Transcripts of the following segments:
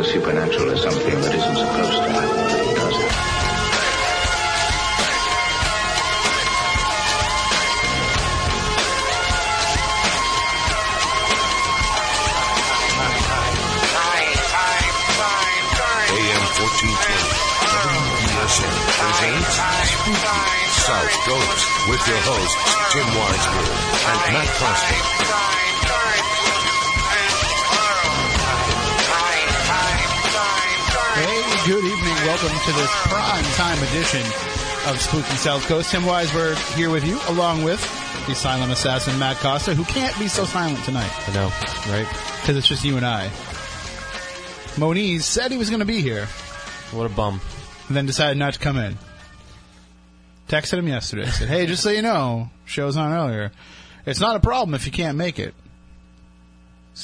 the supernatural as something that isn't supposed time edition of Spooky South Coast. Tim Weisberg here with you, along with the silent assassin Matt Costa, who can't be so silent tonight I know, right? because it's just you and I. Moniz said he was going to be here, What a bum. and then decided not to come in. Texted him yesterday. Said, "Hey, just so you know, show's on earlier. It's not a problem if you can't make it."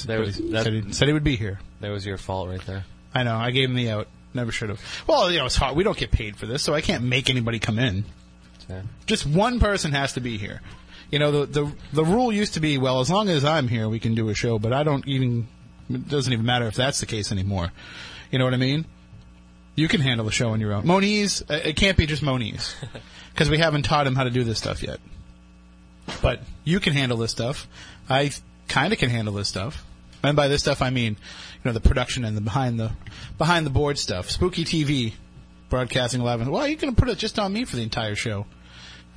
That was, said, he, said he would be here. that was your fault right there. I know. I gave him the out. Never should have. Well, you know, it's hard. We don't get paid for this, so I can't make anybody come in. Yeah. Just one person has to be here. You know, the the the rule used to be, well, as long as I'm here, we can do a show. But I don't even. It doesn't even matter if that's the case anymore. You know what I mean? You can handle the show on your own. Moniz, uh, it can't be just Moniz because we haven't taught him how to do this stuff yet. But you can handle this stuff. I kind of can handle this stuff. And by this stuff, I mean, you know, the production and the behind the behind the board stuff. Spooky TV, broadcasting live. Why are you going to put it just on me for the entire show?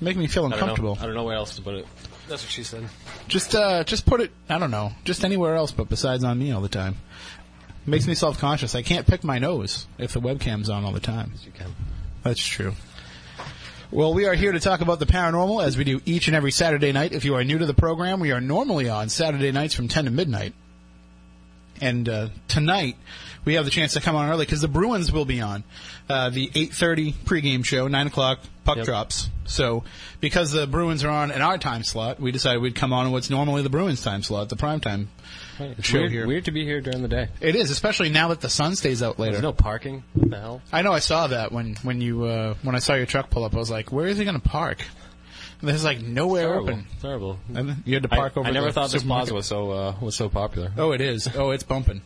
Make me feel I don't, uncomfortable. know, I don't know where else to put it. That's what she said. Just, uh, just put it. I don't know. Just anywhere else, but besides on me all the time. Makes me self conscious. I can't pick my nose if the webcam's on all the time. You can. That's true. Well, we are here to talk about the paranormal as we do each and every Saturday night. If you are new to the program, we are normally on Saturday nights from 10 to midnight. And uh, tonight, we have the chance to come on early because the Bruins will be on. Uh, the 8.30 pregame show, 9 o'clock, puck Yep. drops. So, because the Bruins are on in our time slot, we decided we'd come on in what's normally the Bruins time slot, the prime time It's show weird, here. weird to be here during the day. It is, especially now that the sun stays out later. There's no parking. What the hell? I know I saw that when when you uh, when I saw your truck pull up. I was like, where is he going to park? There's like nowhere Terrible. open. Terrible. And you had to I, park over. I never thought this plaza was so uh, was so popular. Oh, it is. Oh, it's bumping.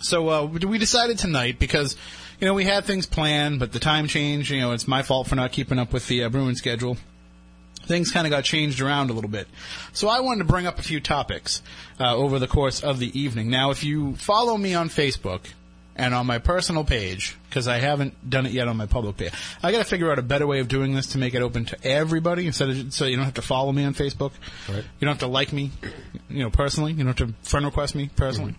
So uh, we decided tonight because you know we had things planned, but the time changed. You know, it's my fault for not keeping up with the uh, Bruin schedule. Things kind of got changed around a little bit. So I wanted to bring up a few topics uh, over the course of the evening. Now, if you follow me on Facebook and on my personal page, because I haven't done it yet on my public page, I got to figure out a better way of doing this to make it open to everybody instead of so you don't have to follow me on Facebook. Right. You don't have to like me, you know, personally. You don't have to friend request me personally.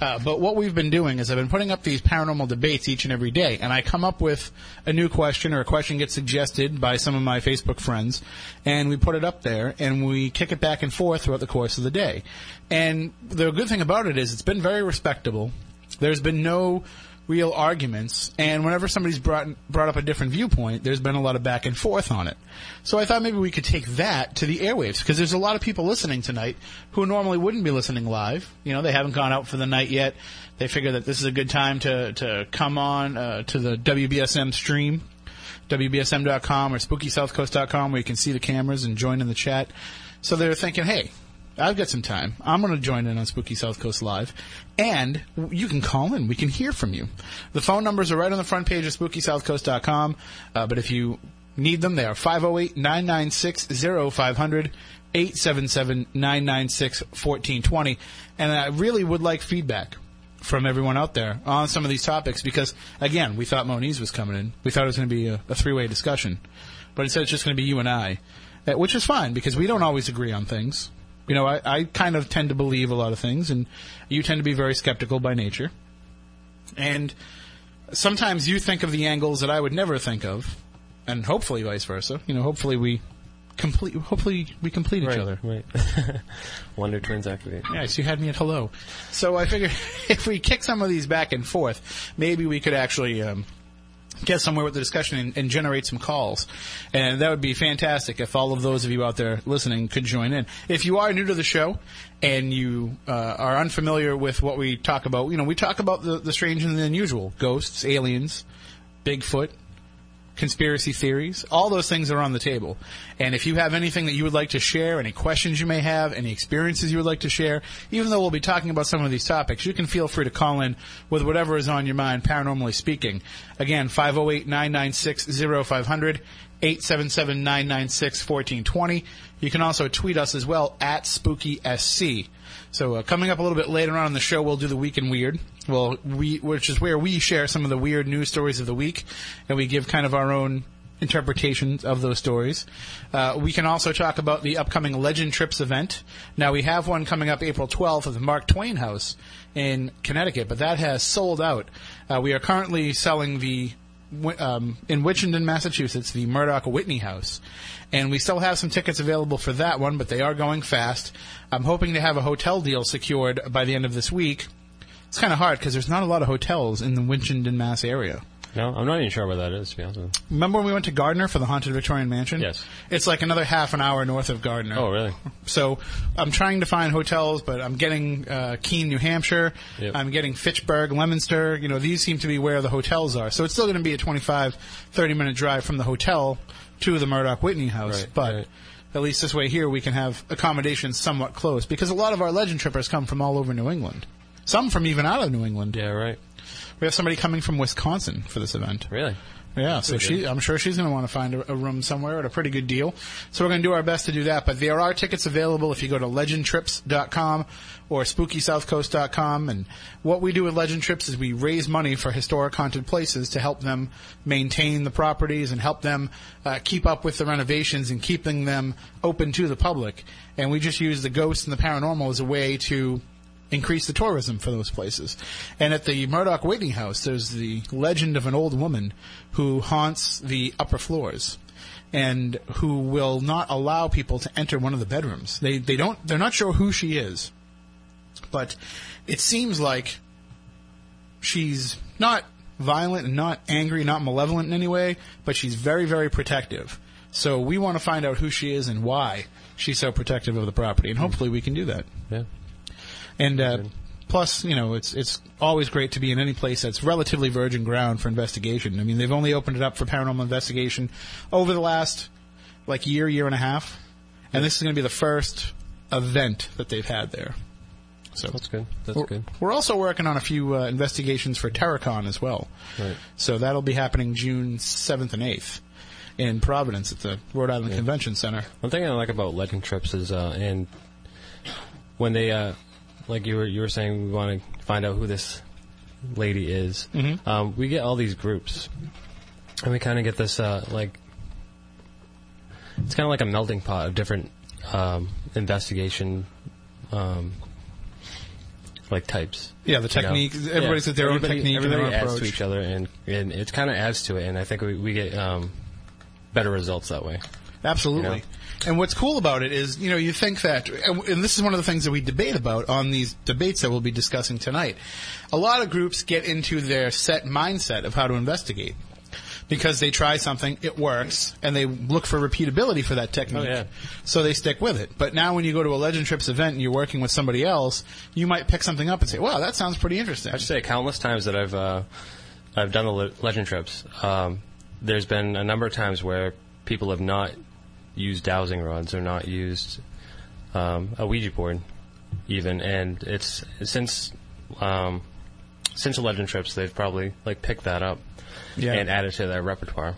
Uh, but what we've been doing is I've been putting up these paranormal debates each and every day, and I come up with a new question or a question gets suggested by some of my Facebook friends, and we put it up there, and we kick it back and forth throughout the course of the day. And the good thing about it is it's been very respectable. There's been no real arguments, and whenever somebody's brought brought up a different viewpoint, there's been a lot of back and forth on it. So I thought maybe we could take that to the airwaves because there's a lot of people listening tonight who normally wouldn't be listening live. You know, they haven't gone out for the night yet. They figure that this is a good time to to come on uh, to the WBSM stream. WBSM.com or SpookySouthCoast.com where you can see the cameras and join in the chat. So they're thinking, hey, I've got some time. I'm going to join in on Spooky South Coast Live. And you can call in. We can hear from you. The phone numbers are right on the front page of SpookySouthCoast.com. Uh, but if you need them, they are 508-996-0500, 877-996-1420. And I really would like feedback from everyone out there on some of these topics because, again, we thought Moniz was coming in. We thought it was going to be a, a three-way discussion. But instead it's just going to be you and I, uh, which is fine because we don't always agree on things. You know, I, I kind of tend to believe a lot of things, and you tend to be very skeptical by nature. And sometimes you think of the angles that I would never think of, and hopefully vice versa. You know, hopefully we complete. Hopefully we complete each right, other. right. Wonder twins activate. Yes, you had me at hello. So I figured if we kick some of these back and forth, maybe we could actually um, get somewhere with the discussion and, and generate some calls. And that would be fantastic if all of those of you out there listening could join in. If you are new to the show and you uh, are unfamiliar with what we talk about, you know, we talk about the, the strange and the unusual ghosts, aliens, Bigfoot, conspiracy theories. All those things are on the table. And if you have anything that you would like to share, any questions you may have, any experiences you would like to share, even though we'll be talking about some of these topics, you can feel free to call in with whatever is on your mind, paranormally speaking. Again, 508-996-0500, 877-996-1420. You can also tweet us as well at SpookySC. So uh, coming up a little bit later on in the show, we'll do the Week in Weird. Well, we, which is where we share some of the weird news stories of the week, and we give kind of our own interpretations of those stories. Uh, we can also talk about the upcoming Legend Trips event. Now we have one coming up April 12th at the Mark Twain House in Connecticut, but that has sold out. Uh, we are currently selling the um, in Winchendon, Massachusetts, the Murdoch Whitney House. And we still have some tickets available for that one, but they are going fast. I'm hoping to have a hotel deal secured by the end of this week. It's kind of hard because there's not a lot of hotels in the Winchendon, Mass area. No, I'm not even sure where that is, to be honest with you. Remember when we went to Gardner for the Haunted Victorian Mansion? Yes. It's like another half an hour north of Gardner. Oh, really? So I'm trying to find hotels, but I'm getting uh, Keene, New Hampshire. Yep. I'm getting Fitchburg, Leominster. You know, these seem to be where the hotels are. So it's still going to be a 25, 30 minute drive from the hotel to the Murdoch Whitney house. Right, but right. at least this way here we can have accommodations somewhat close because a lot of our legend trippers come from all over New England. Some from even out of New England. Yeah, right. We have somebody coming from Wisconsin for this event. Really? Yeah, so she. I'm sure she's going to want to find a, a room somewhere at a pretty good deal. So we're going to do our best to do that. But there are tickets available if you go to legendtrips.com or spookysouthcoast.com. And what we do with Legend Trips is we raise money for historic haunted places to help them maintain the properties and help them uh, keep up with the renovations and keeping them open to the public. And we just use the ghosts and the paranormal as a way to increase the tourism for those places. And at the Murdoch Whitney House, there's the legend of an old woman who haunts the upper floors and who will not allow people to enter one of the bedrooms. They they don't they're not sure who she is. But it seems like she's not violent and not angry, not malevolent in any way, but she's very very protective. So we want to find out who she is and why she's so protective of the property, and hopefully we can do that. Yeah. And uh, plus, you know, it's it's always great to be in any place that's relatively virgin ground for investigation. I mean, they've only opened it up for paranormal investigation over the last like year, year and a half, and this is going to be the first event that they've had there. So That's good. That's we're, good. we're also working on a few uh, investigations for Terracon as well. Right. So that'll be happening June seventh and eighth in Providence at the Rhode Island Convention Center. One thing I like about legend trips is, uh, and when they, uh, like you were you were saying, we want to find out who this lady is. Mhm. Um, we get all these groups, and we kind of get this uh, like it's kind of like a melting pot of different um, investigation. Um, like types, Yeah, the you know? technique. Everybody's got their own Everybody- technique and their Everybody adds approach. to each other, and, and it kind of adds to it. And I think we, we get um, better results that way. Absolutely. You know? And what's cool about it is, you know, you think that, and and this is one of the things that we debate about on these debates that we'll be discussing tonight. A lot of groups get into their set mindset of how to investigate. Because they try something, it works, and they look for repeatability for that technique. Oh, yeah. So they stick with it. But now when you go to a Legend Trips event and you're working with somebody else, you might pick something up and say, wow, that sounds pretty interesting. I should say countless times that I've uh, I've done the legend trips. Um, there's been a number of times where people have not used dowsing rods or not used um, a Ouija board, even, and it's since um, since the legend trips they've probably like picked that up Yeah. and added to their repertoire,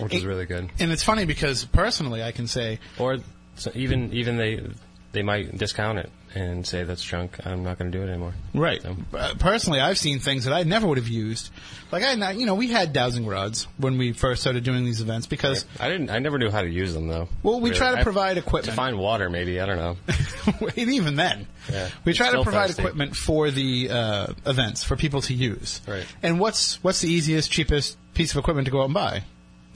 which is really good. And it's funny because personally I can say, Or so even even they they might discount it and say that's junk. I'm not going to do it anymore. Right. So- Uh, personally, I've seen things that I never would have used. Like I, you know, we had dowsing rods when we first started doing these events because, I didn't. I never knew how to use them though. well, we Really. try to I- provide to equipment. find water. Maybe I don't know. even then, Yeah. we try to provide thirsty. equipment for the uh, events for people to use. Right. And what's what's the easiest, cheapest piece of equipment to go out and buy?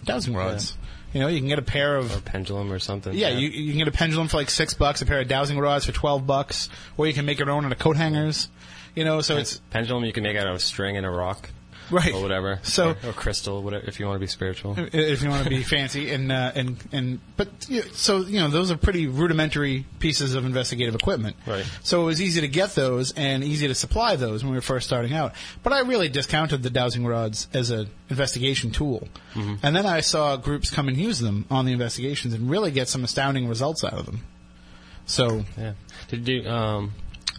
Dowsing rods. You know, you can get a pair of or pendulum or something. Yeah, you, you can get a pendulum for like six bucks, a pair of dowsing rods for twelve bucks, or you can make your own out of coat hangers. You know, so it's pendulum you can make out of a string and a rock. Right. or whatever. So- or, or crystal, whatever. If you want to be spiritual. if you want to be fancy and uh, and and but you know, so you know those are pretty rudimentary pieces of investigative equipment. Right. So it was easy to get those and easy to supply those when we were first starting out. But I really discounted the dowsing rods as an investigation tool. And then I saw groups come and use them on the investigations and really get some astounding results out of them. So Yeah. Did you? Um,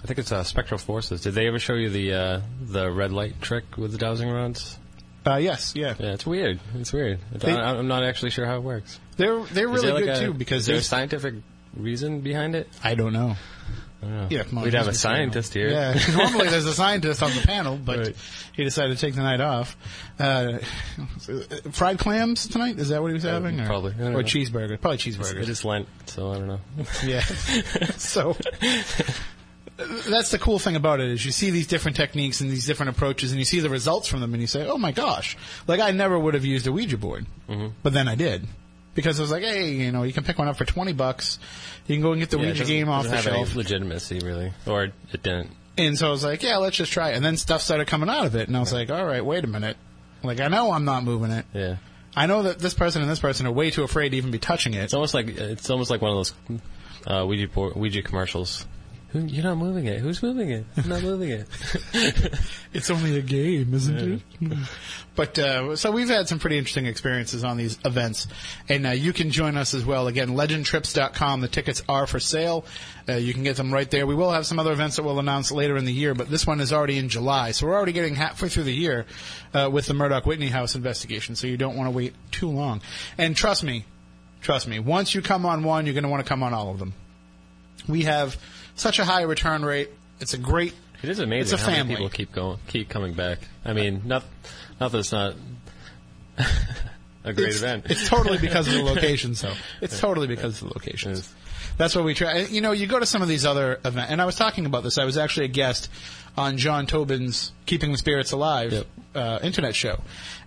I think it's uh, Spectral Forces. Did they ever show you the uh, the red light trick with the dowsing rods? uh, yes, yeah, Yeah, it's weird. It's weird. They- I, I'm not actually sure how it works. they're they're really like good a- too because is there a scientific reason behind it? I don't know. I don't know. Yeah, We'd have a just be fair. scientist here. Yeah, normally there's a scientist on the panel, but Right. he decided to take the night off. Uh, fried clams tonight? Is that what he was having? or, Uh, probably. Or know. cheeseburger? Probably It cheeseburgers. is Lent, so I don't know. Yeah. so that's the cool thing about it is you see these different techniques and these different approaches, and you see the results from them, and you say, "Oh my gosh!" Like I never would have used a Ouija board, Mm-hmm. but then I did. Because I was like, hey, you know, you can pick one up for twenty bucks. You can go and get the Yeah, Ouija game off the shelf. legitimacy, really, or it didn't. And so I was like, yeah, let's just try it. And then stuff started coming out of it. And I was like, all right, wait a minute. Like, I know I'm not moving it. Yeah. I know that this person and this person are way too afraid to even be touching it. It's almost like it's almost like one of those uh, Ouija board, Ouija commercials. Who, you're not moving it. Who's moving it? I'm not moving it. It's only a game, isn't it? but, uh, so we've had some pretty interesting experiences on these events. And, uh, you can join us as well. Again, legendtrips.com. The tickets are for sale. Uh, you can get them right there. We will have some other events that we'll announce later in the year, but this one is already in July. So we're already getting halfway through the year, uh, with the Murdoch Whitney House investigation. So you don't want to wait too long. And trust me, trust me, once you come on one, you're going to want to come on all of them. We have such a high return rate. It's a great It is amazing It's a how many family. people keep going, keep coming back. I mean, not not that it's not a great it's, event. It's totally because of the locations, though. It's totally because of the locations. That's what we try. You know, you go to some of these other events, and I was talking about this. I was actually a guest on John Tobin's Keeping the Spirits Alive Yep. uh, internet show,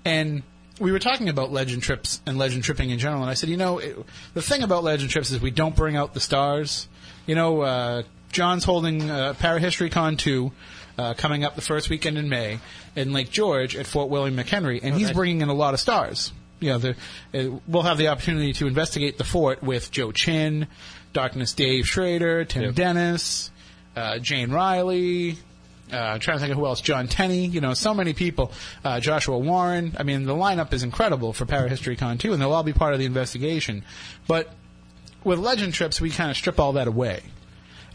and we were talking about legend trips and legend tripping in general. And I said, you know, it, the thing about legend trips is we don't bring out the stars. You know, uh, John's holding uh, Parahistory Con 2 uh, coming up the first weekend in May in Lake George at Fort William McHenry, and he's bringing in a lot of stars. You know, the, uh, we'll have the opportunity to investigate the fort with Joe Chin, Darkness Dave Schrader, Tim Yep. Dennis, uh, Jane Riley. Uh, I'm trying to think of who else. John Tenney. You know, so many people. Uh, Joshua Warren. I mean, the lineup is incredible for Parahistory Con 2, and they'll all be part of the investigation. But with Legend Trips, we kind of strip all that away.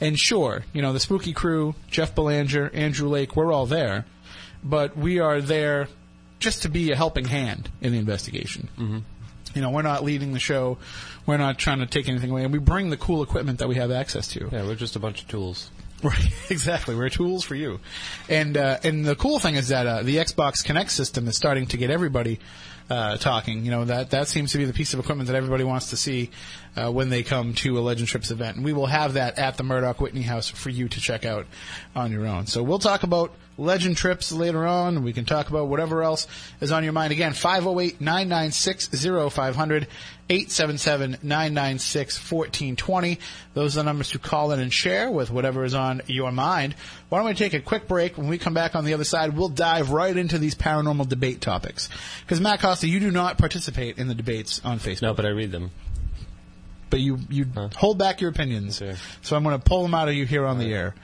And sure, you know, the Spooky Crew, Jeff Belanger, Andrew Lake, we're all there. But we are there just to be a helping hand in the investigation. Mm-hmm. You know, we're not leading the show. We're not trying to take anything away. And we bring the cool equipment that we have access to. yeah, we're just a bunch of tools. Right, exactly. We're tools for you, and uh, and the cool thing is that uh, the Xbox Kinect system is starting to get everybody uh, talking. You know that that seems to be the piece of equipment that everybody wants to see uh, when they come to a Legend Trips event, and we will have that at the Murdoch Whitney House for you to check out on your own. So we'll talk about Legend Trips later on, we can talk about whatever else is on your mind. Again, 508-996-0500, 877-996-1420. Those are the numbers to call in and share with whatever is on your mind. Why don't we take a quick break? When we come back on the other side, we'll dive right into these paranormal debate topics. Because Matt Costa, you do not participate in the debates on Facebook, No, but I read them. but you you hold back your opinions. Sure. So I'm going to pull them out of you here on the air.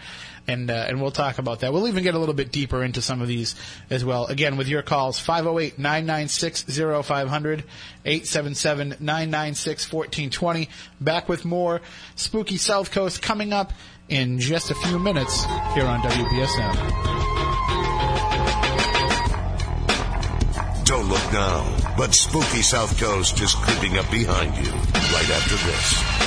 And, uh, and we'll talk about that. We'll even get a little bit deeper into some of these as well. Again, with your calls, 508-996-0500, 877-996-1420. Back with more Spooky South Coast coming up in just a few minutes here on WBSM. Don't look now, but spooky South Coast is creeping up behind you right after this.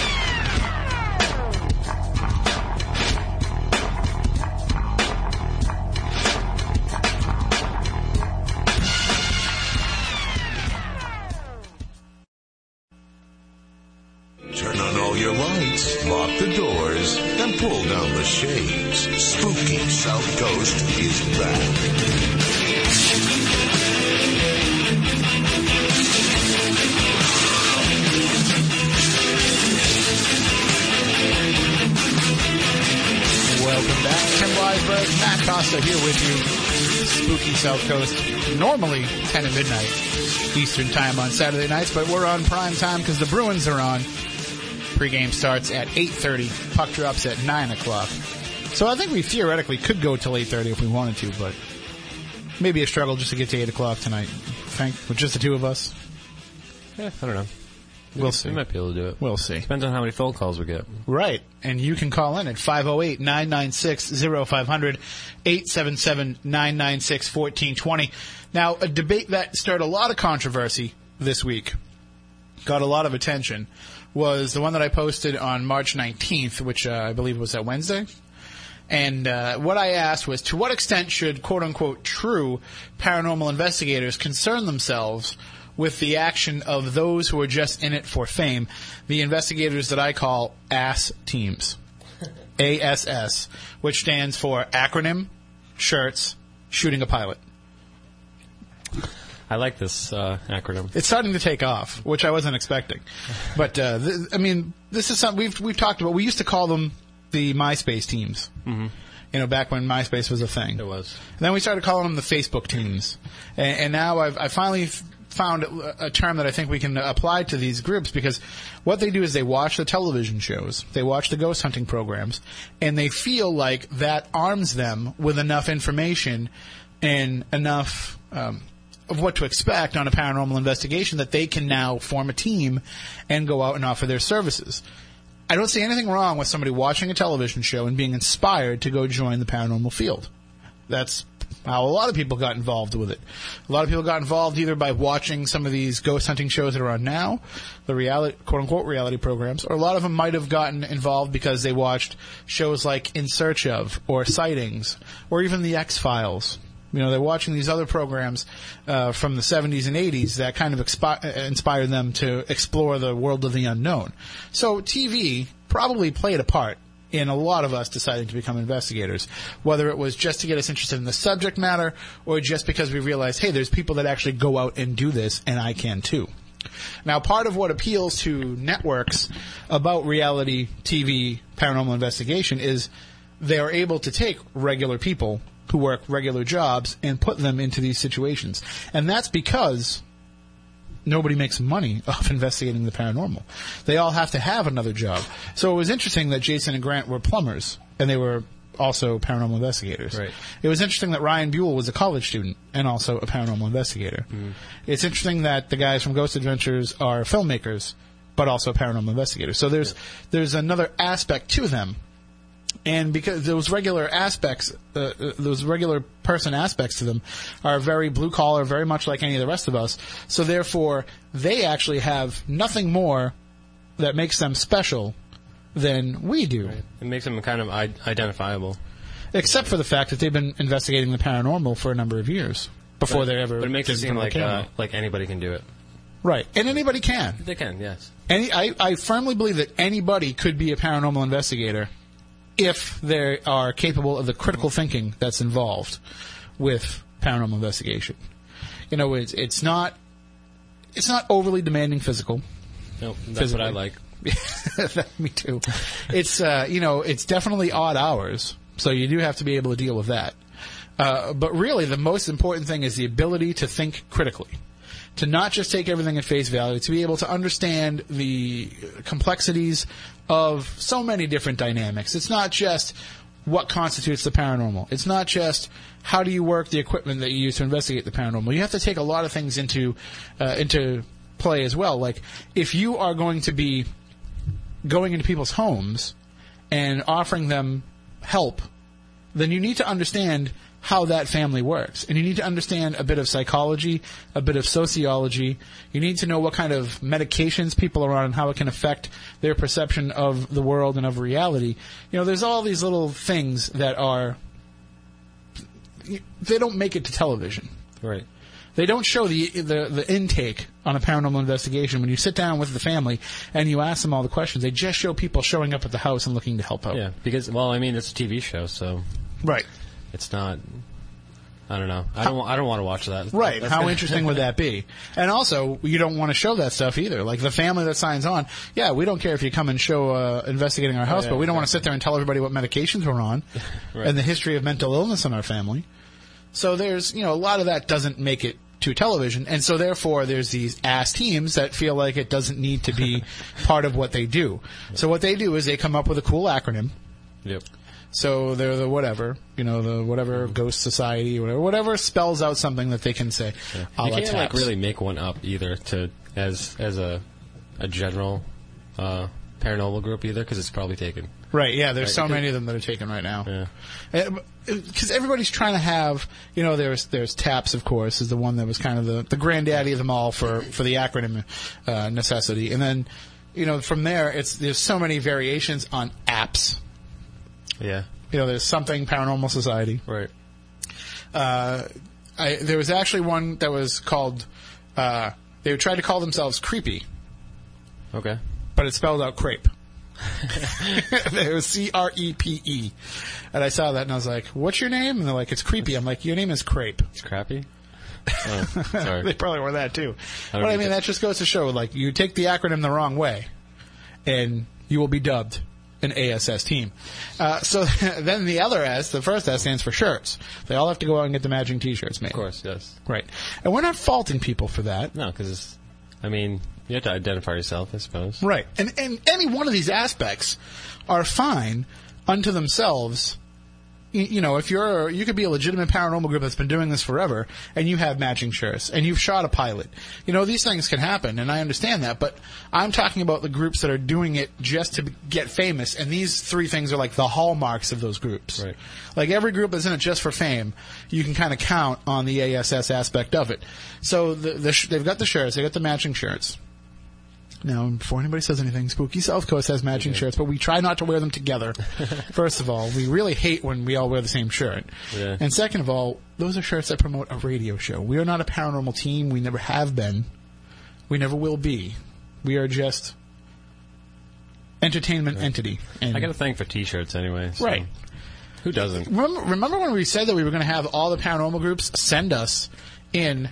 Eastern Time on Saturday nights, but we're on prime time because the Bruins are on. Pre-game starts at 8.30. Puck drops at 9 o'clock. So I think we theoretically could go till 8.30 if we wanted to, but maybe a struggle just to get to 8 o'clock tonight. Frank, with just the two of us. Yeah, I don't know. We'll see. We might be able to do it. We'll see. Depends on how many phone calls we get. Right. And you can call in at 508-996-0500, 877-996-1420. Now, a debate that stirred a lot of controversy this week, got a lot of attention, was the one that I posted on March 19th, which uh, I believe was that Wednesday. And uh, what I asked was, to what extent should quote unquote true paranormal investigators concern themselves with the action of those who are just in it for fame, the investigators that I call ASS teams. ASS, which stands for acronym, shirts, shooting a pilot. I like this uh, acronym. It's starting to take off, which I wasn't expecting. But uh, th- I mean, this is something we've we've talked about. We used to call them the MySpace teams. Mm-hmm. You know, back when MySpace was a thing. It was. And then we started calling them the Facebook teams, and, and now I've I finally f- found a term that I think we can apply to these groups because what they do is they watch the television shows, they watch the ghost hunting programs, and they feel like that arms them with enough information and enough. Um, of what to expect on a paranormal investigation that they can now form a team and go out and offer their services. I don't see anything wrong with somebody watching a television show and being inspired to go join the paranormal field. That's how a lot of people got involved with it. A lot of people got involved either by watching some of these ghost hunting shows that are on now, the reality, quote unquote reality programs, or a lot of them might have gotten involved because they watched shows like In Search of, or Sightings, or even The X Files. You know, they're watching these other programs uh, from the 70s and 80s that kind of expi- uh, inspired them to explore the world of the unknown. So TV probably played a part in a lot of us deciding to become investigators, whether it was just to get us interested in the subject matter or just because we realized, hey, there's people that actually go out and do this, and I can too. Now, part of what appeals to networks about reality TV paranormal investigation is they are able to take regular people who work regular jobs and put them into these situations. And that's because nobody makes money off investigating the paranormal. They all have to have another job. So it was interesting that Jason and Grant were plumbers and they were also paranormal investigators. Right. It was interesting that Ryan Buell was a college student and also a paranormal investigator. Mm-hmm. It's interesting that the guys from Ghost Adventures are filmmakers but also paranormal investigators. So there's there's another aspect to them and because those regular aspects, uh, uh, those regular person aspects to them, are very blue collar, very much like any of the rest of us. So therefore, they actually have nothing more that makes them special than we do, It makes them kind of I- identifiable. except for the fact that they've been investigating the paranormal for a number of years before they ever. But it makes it seem like uh, like anybody can do it. right, and anybody can. They can, yes. Any, I, I firmly believe that anybody could be a paranormal investigator if they are capable of the critical thinking that's involved with paranormal investigation. You know, it's it's not it's not overly demanding physical. Nope, that's Physically. what I like. Me too. It's uh, you know, it's definitely odd hours, so you do have to be able to deal with that. Uh, but really, the most important thing is the ability to think critically, to not just take everything at face value, to be able to understand the complexities of so many different dynamics. It's not just what constitutes the paranormal. It's not just how do you work the equipment that you use to investigate the paranormal. You have to take a lot of things into uh, into play as well. Like if you are going to be going into people's homes and offering them help, then you need to understand how that family works. And you need to understand a bit of psychology, a bit of sociology. You need to know what kind of medications people are on and how it can affect their perception of the world and of reality. You know, there's all these little things that are they don't make it to television. Right. They don't show the, the the intake on a paranormal investigation when you sit down with the family and you ask them all the questions. They just show people showing up at the house and looking to help out. Yeah, because well, I mean, it's a TV show, so Right. It's not. I don't know. I don't. wa- I don't want to watch that. Right. That's How gonna- interesting would that be? And also, you don't want to show that stuff either. Like the family that signs on, yeah, we don't care if you come and show uh, investigating our house, yeah, but we don't want to sit there and tell everybody what medications we're on Right. and the history of mental illness in our family. So there's, you know, a lot of that doesn't make it to television, and so therefore there's these ass teams that feel like it doesn't need to be part of what they do. So what they do is they come up with a cool acronym. Yep. So they're the whatever, you know, the whatever Ghost Society or whatever, whatever spells out something that they can say. a You can't like really make one up either to as as a a general uh, paranormal group either because it's probably taken. Right, yeah, there's so many of them that are taken right now. Yeah. Because everybody's trying to have, you know, there's there's Taps, of course, is the one that was kind of the, the granddaddy of them all for, for the acronym uh, necessity. And then, you know, from there, it's there's so many variations on apps. Yeah. You know, there's something Paranormal Society. Right. Uh, I, there was actually one that was called, uh, they tried to call themselves Creepy, Okay. but it spelled out crepe. it was C R E P E. And I saw that and I was like, what's your name? And they're like, it's creepy. I'm like, your name is Crepe. It's crappy. Oh, sorry. they probably were that too. I But I mean, to- that just goes to show, like, you take the acronym the wrong way, and you will be dubbed an ASS team. Uh, so then the other S, the first S stands for shirts. They all have to go out and get the matching T-shirts made. Of course, yes. Right. And we're not faulting people for that. No, because. I mean, you have to identify yourself, I suppose. Right. And, and any one of these aspects are fine unto themselves. You know, if you're, you could be a legitimate paranormal group that's been doing this forever, and you have matching shirts, and you've shot a pilot. You know, these things can happen, and I understand that, but I'm talking about the groups that are doing it just to get famous, and these three things are like the hallmarks of those groups. Right. Like every group that's in it just for fame, you can kind of count on the ASS aspect of it. So the, the sh- they've got the shirts, they've got the matching shirts. Now, before anybody says anything, Spooky South Coast has matching shirts, but we try not to wear them together. First of all, we really hate when we all wear the same shirt. Yeah. And second of all, those are shirts that promote a radio show. We are not a paranormal team. We never have been. We never will be. We are just entertainment entity. And I got a thing for T-shirts anyway. so Right. Who doesn't? Remember, remember when we said that we were going to have all the paranormal groups send us in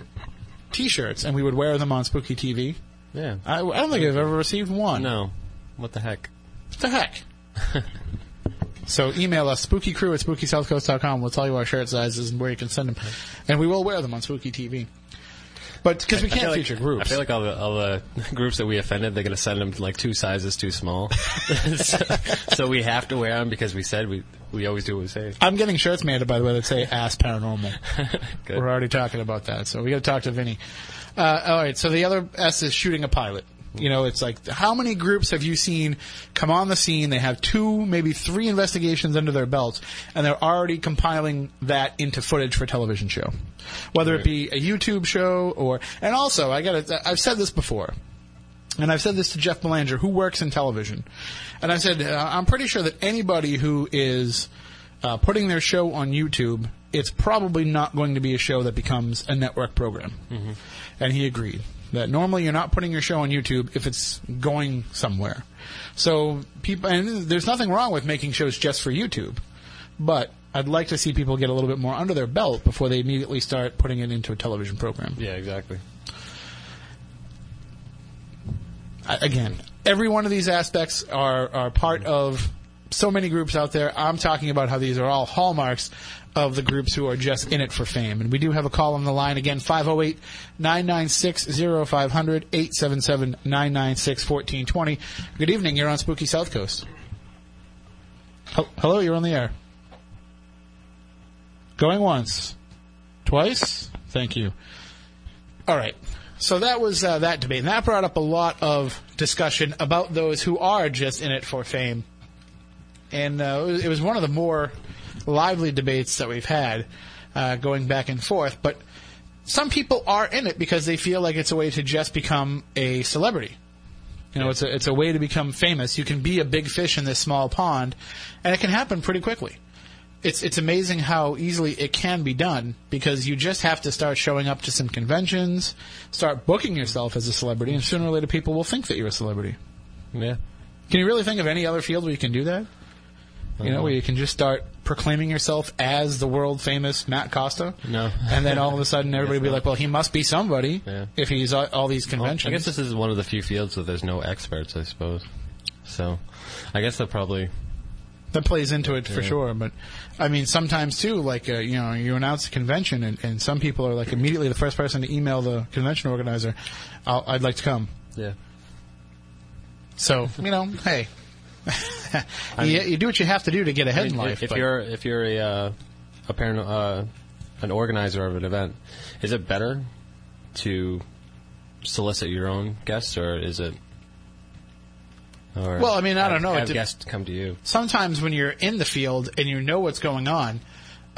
T-shirts and we would wear them on Spooky TV? Yeah. I, I don't think I've ever received one. No. What the heck? What the heck? so email us, spookycrew at spookysouthcoast.com. We'll tell you our shirt sizes and where you can send them. And we will wear them on Spooky TV. But, because we I can't like- feature groups. I feel like all the all the groups that we offended, they're going to send them like two sizes too small. so, so we have to wear them because we said we we always do what we say. I'm getting shirts made, by the way, that say ass Paranormal. Good. We're already talking about that, so we got to talk to Vinny. Uh, all right, so the other S is shooting a pilot. You know, it's like how many groups have you seen come on the scene? They have two, maybe three investigations under their belts, and they're already compiling that into footage for a television show, whether it be a YouTube show or. And also, I got to. I've said this before. And I've said this to Jeff Belanger, who works in television. And I said, uh, I'm pretty sure that anybody who is uh, putting their show on YouTube, it's probably not going to be a show that becomes a network program. And he agreed that normally you're not putting your show on YouTube if it's going somewhere. So people, and there's nothing wrong with making shows just for YouTube, but I'd like to see people get a little bit more under their belt before they immediately start putting it into a television program. Yeah, exactly. I- again, every one of these aspects are, are part of so many groups out there. I'm talking about how these are all hallmarks of the groups who are just in it for fame. And we do have a call on the line again, 508 996 0500 877 996 1420. Good evening. You're on Spooky South Coast. Hello, you're on the air. Going once. Twice? Thank you. All right. So that was uh, that debate, and that brought up a lot of discussion about those who are just in it for fame. And uh, it was- one of the more lively debates that we've had, uh, going back and forth. But some people are in it because they feel like it's a way to just become a celebrity. You know, it's a it's a way to become famous. You can be a big fish in this small pond, and it can happen pretty quickly it's it's amazing how easily it can be done because you just have to start showing up to some conventions, start booking yourself as a celebrity, and sooner or later people will think that you're a celebrity. Yeah. Can you really think of any other field where you can do that? You know, where you can just start proclaiming yourself as the world famous Matt Costa. No. and then all of a sudden everybody will be like, "Well, he must be somebody Yeah. if he's at all these conventions." I guess this is one of the few fields where there's no experts, I suppose. So, I guess they'll probably that plays into it for sure. But I mean, sometimes too, like uh, you know, you announce a convention, and, and some people are like immediately the first person to email the convention organizer, I'll, "I'd like to come." Yeah. So you know, hey, you, you do what you have to do to get ahead in life. if you're if you're a uh, a parent, uh, an organizer of an event, is it better to solicit your own guests, or is it? Or Well, I mean, I have- don't know. Have de- guests come to you. sometimes when you're in the field and you know what's going on,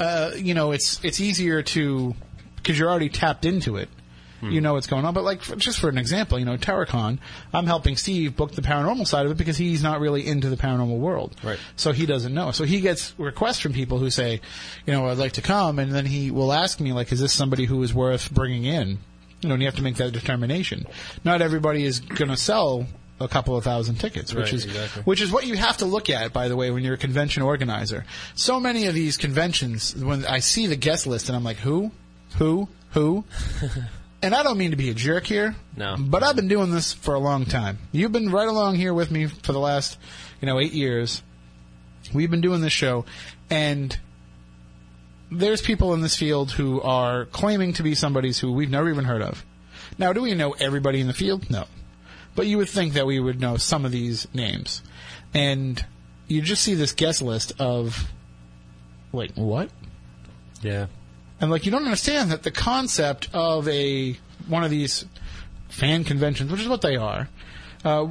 uh, you know it's it's easier to because you're already tapped into it. You know what's going on, but like for, just for an example, you know, TerraCon, I'm helping Steve book the paranormal side of it because he's not really into the paranormal world, Right. So he doesn't know. So he gets requests from people who say, you know, I'd like to come, and then he will ask me like, is this somebody who is worth bringing in? You know, and you have to make that determination. Not everybody is going to sell a couple of thousand tickets, which Right, is exactly. which is what you have to look at, by the way, when you're a convention organizer. So many of these conventions, when I see the guest list, and I'm like, who, who, who, and I don't mean to be a jerk here, No. but I've been doing this for a long time. You've been right along here with me for the last, you know, eight years. We've been doing this show, and there's people in this field who are claiming to be somebody's who we've never even heard of. Now, do we know everybody in the field? No. But you would think that we would know some of these names. And you just see this guest list of, wait, what? Yeah. And like, you don't understand that the concept of a, one of these fan conventions, which is what they are, uh,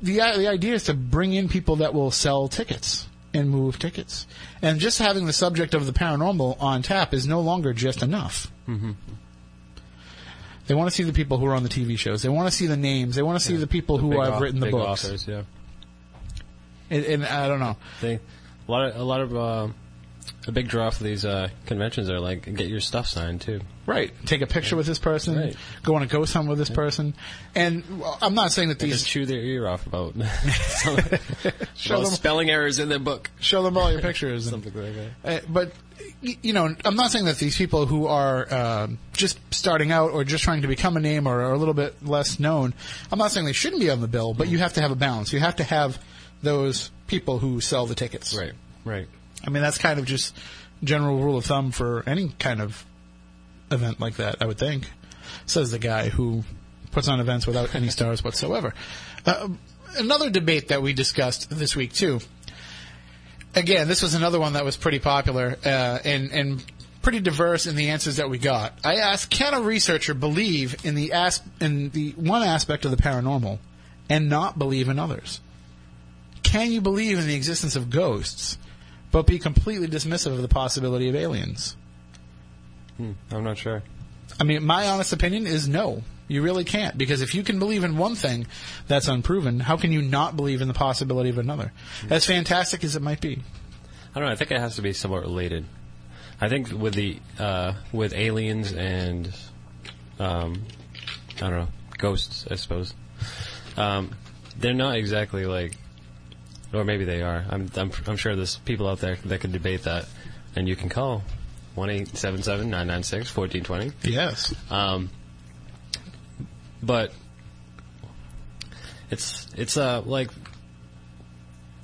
the, the idea is to bring in people that will sell tickets and move tickets. And just having the subject of the paranormal on tap is no longer just enough. Mm-hmm. They want to see the people who are on the TV shows. They want to see the names. They want to see the people who have written the big books. Authors, yeah. And, and I don't know. They, a lot of a lot of uh, a big draw for these uh, conventions are like get your stuff signed too. Right. Take a picture with this person. Right. Go on a ghost hunt with this person. And well, I'm not saying that Just these chew their ear off about, show about them spelling errors in their book. show them all your pictures. and- Something like that. Uh, but you know, I'm not saying that these people who are um just starting out or just trying to become a name or are a little bit less known, I'm not saying they shouldn't be on the bill, but you have to have a balance. You have to have those people who sell the tickets. Right. Right. I mean, that's kind of just general rule of thumb for any kind of event like that, I would think. Says the guy who puts on events without any stars whatsoever. Uh, another debate that we discussed this week, too. Again, this was another one that was pretty popular uh, and, and pretty diverse in the answers that we got. I asked, can a researcher believe in the, as- in the one aspect of the paranormal and not believe in others? Can you believe in the existence of ghosts, but be completely dismissive of the possibility of aliens? I'm not sure. I mean, my honest opinion is no. You really can't. Because if you can believe in one thing that's unproven, how can you not believe in the possibility of another? As fantastic as it might be. I don't know. I think it has to be somewhat related. I think with the uh, with aliens and um, I don't know ghosts, I suppose um, they're not exactly like, or maybe they are. I'm I'm, I'm sure there's people out there that can debate that, and you can call one eight seven seven nine nine six fourteen twenty. Yes. Um, but it's it's uh like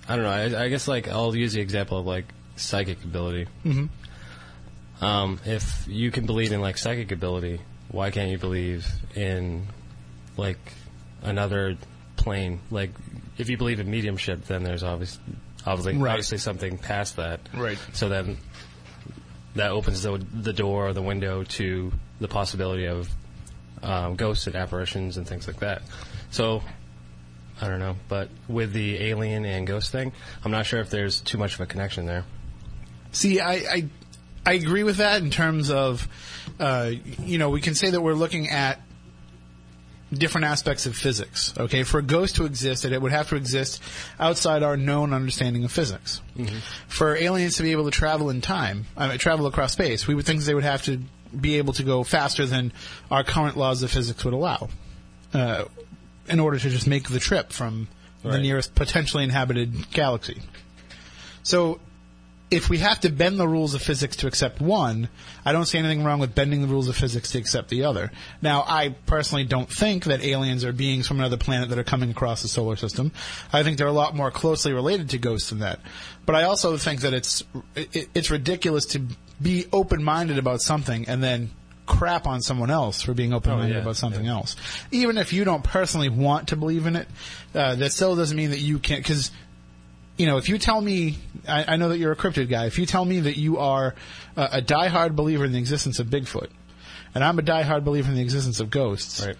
I don't know. I, I guess like I'll use the example of like psychic ability. Mm-hmm. Um, if you can believe in like psychic ability, why can't you believe in like another plane? Like if you believe in mediumship, then there's obviously obviously Right. obviously something past that. Right. So then that opens the, the door or the window to the possibility of um, ghosts and apparitions and things like that. So I don't know, but with the alien and ghost thing, I'm not sure if there's too much of a connection there. See, I, I, I agree with that in terms of, uh, you know, we can say that we're looking at different aspects of physics. Okay, for a ghost to exist, it would have to exist outside our known understanding of physics. For aliens to be able to travel in time, I mean, travel across space, we would think they would have to be able to go faster than our current laws of physics would allow, uh, in order to just make the trip from the nearest potentially inhabited galaxy. So if we have to bend the rules of physics to accept one, I don't see anything wrong with bending the rules of physics to accept the other. Now, I personally don't think that aliens are beings from another planet that are coming across the solar system. I think they're a lot more closely related to ghosts than that. But I also think that it's it, it's ridiculous to be open-minded about something and then crap on someone else for being open-minded yeah, about something yeah. else. Even if you don't personally want to believe in it, uh, that still doesn't mean that you can't because you know, if you tell me, I, I know that you're a cryptid guy. If you tell me that you are a, a diehard believer in the existence of Bigfoot, and I'm a diehard believer in the existence of ghosts, Right.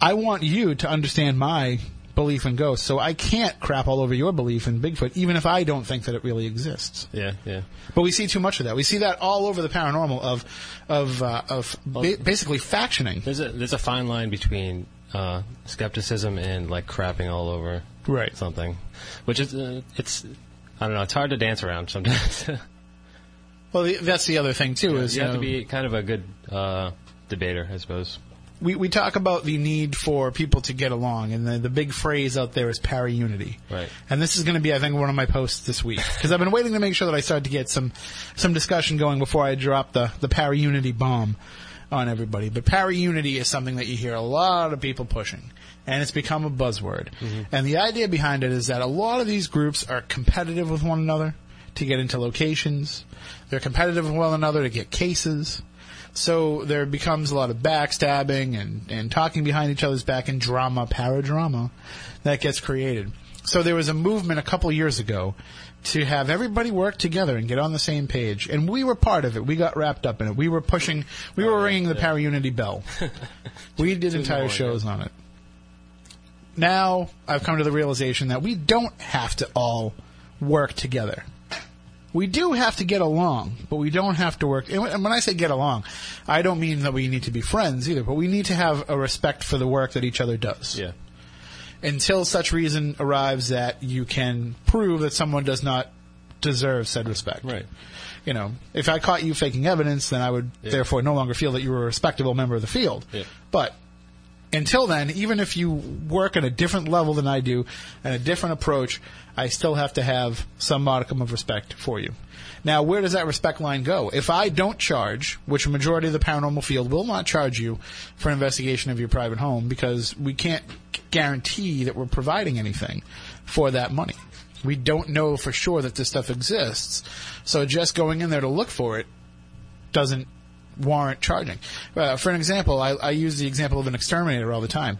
I want you to understand my belief in ghosts. So I can't crap all over your belief in Bigfoot, even if I don't think that it really exists. Yeah, yeah. But we see too much of that. We see that all over the paranormal of of uh, of ba- basically factioning. There's a there's a fine line between uh, skepticism and like crapping all over Right. something, which is uh, it's I don't know. It's hard to dance around sometimes. Well, the, that's the other thing too. is you have know, to be kind of a good uh, debater, I suppose. We, we talk about the need for people to get along, and the, the big phrase out there is para unity. Right. And this is going to be, I think, one of my posts this week because I've been waiting to make sure that I start to get some some discussion going before I drop the the para unity bomb on everybody. But para unity is something that you hear a lot of people pushing, and it's become a buzzword. Mm-hmm. And the idea behind it is that a lot of these groups are competitive with one another to get into locations. They're competitive with one another to get cases. So there becomes a lot of backstabbing and, and talking behind each other's back and drama, paradrama, that gets created. So there was a movement a couple years ago to have everybody work together and get on the same page. And we were part of it. We got wrapped up in it. We were pushing, we were oh, ringing the para unity bell. we did entire morning, shows on it. Now I've come to the realization that we don't have to all work together we do have to get along, but we don't have to work. And when I say get along, I don't mean that we need to be friends either, but we need to have a respect for the work that each other does. Yeah. Until such reason arrives that you can prove that someone does not deserve said respect. Right. You know, if I caught you faking evidence, then I would Yeah. therefore no longer feel that you were a respectable member of the field. Yeah. But until then, even if you work at a different level than I do and a different approach, I still have to have some modicum of respect for you. Now, where does that respect line go? If I don't charge, which a majority of the paranormal field will not charge you for an investigation of your private home because we can't guarantee that we're providing anything for that money. We don't know for sure that this stuff exists. So just going in there to look for it doesn't warrant charging. Uh, for an example, I, I use the example of an exterminator all the time.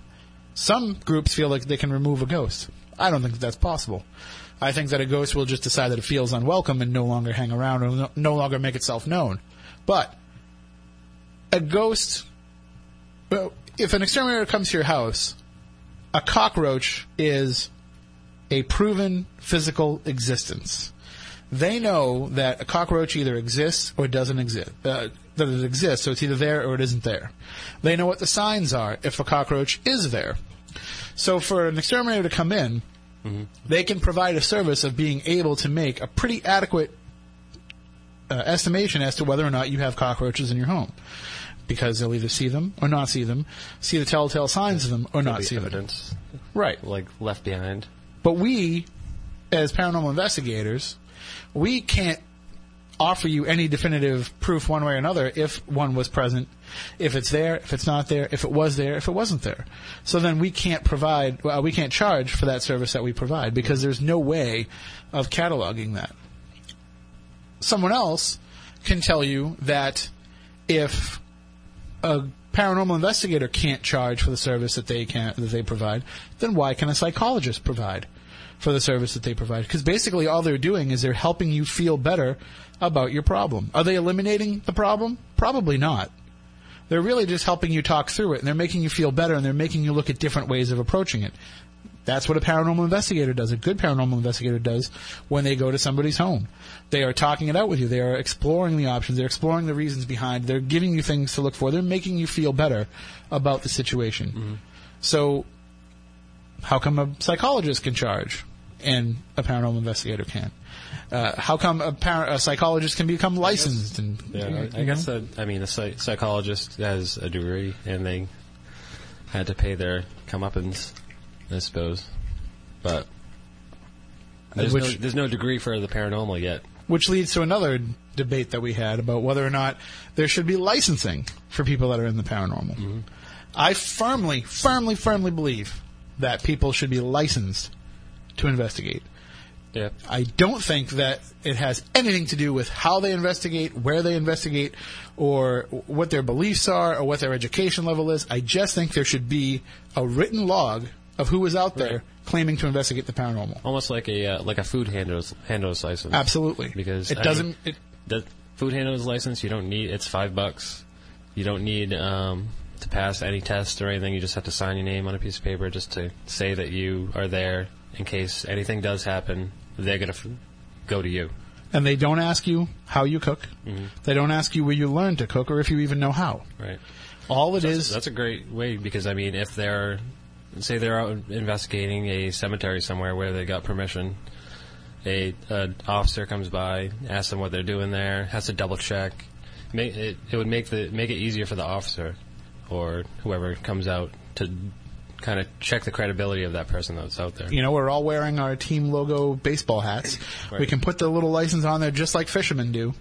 Some groups feel like they can remove a ghost. I don't think that that's possible. I think that a ghost will just decide that it feels unwelcome and no longer hang around or no, longer make itself known. But a ghost, well, if an exterminator comes to your house, a cockroach is a proven physical existence they know that a cockroach either exists or doesn't exist. Uh, that it exists, so it's either there or it isn't there. They know what the signs are if a cockroach is there. So for an exterminator to come in, they can provide a service of being able to make a pretty adequate uh, estimation as to whether or not you have cockroaches in your home. Because they'll either see them or not see them, see the telltale signs of them or not be see them. evidence Right. like left behind. But we, as paranormal investigators, we can't offer you any definitive proof one way or another if one was present, if it's there, if it's not there, if it was there, if it wasn't there. So then we can't provide, well, we can't charge for that service that we provide because there's no way of cataloging that. Someone else can tell you that if a paranormal investigator can't charge for the service that they can that they provide, then why can a psychologist provide for the service that they provide? Because basically all they're doing is they're helping you feel better about your problem. Are they eliminating the problem? Probably not. They're really just helping you talk through it, and they're making you feel better, and they're making you look at different ways of approaching it. That's what a paranormal investigator does. A good paranormal investigator does when they go to somebody's home. They are talking it out with you. They are exploring the options. They're exploring the reasons behind. They're giving you things to look for. They're making you feel better about the situation. Mm-hmm. So, how come a psychologist can charge and a paranormal investigator can't? Uh, how come a, par- a psychologist can become licensed? And Yeah, you I, I guess know? that I mean, a psy- psychologist has a degree, and they had to pay their comeuppance, I suppose. But there's, Which- no, there's no degree for the paranormal yet. which leads to another debate that we had about whether or not there should be licensing for people that are in the paranormal. I firmly, firmly, firmly believe that people should be licensed to investigate. Yeah. I don't think that it has anything to do with how they investigate, where they investigate, or what their beliefs are, or what their education level is. I just think there should be a written log of who is out there Right. claiming to investigate the paranormal. Almost like a uh, like a food handler's handler's license. Absolutely, Because it I doesn't. mean, it, the food handler's license you don't need. It's five bucks. You don't need um, to pass any test or anything. You just have to sign your name on a piece of paper just to say that you are there in case anything does happen. They're gonna f- go to you. and they don't ask you how you cook. Mm-hmm. They don't ask you where you learned to cook, or if you even know how. Right. All it That's, is. that's a great way because I mean, if they're say they're out investigating a cemetery somewhere where they got permission, a, a officer comes by, asks them what they're doing there, has to double check. Make, it, it would make the make it easier for the officer or whoever comes out to kind of check the credibility of that person that's out there. you know, we're all wearing our team logo baseball hats. We can put the little license on there just like fishermen do.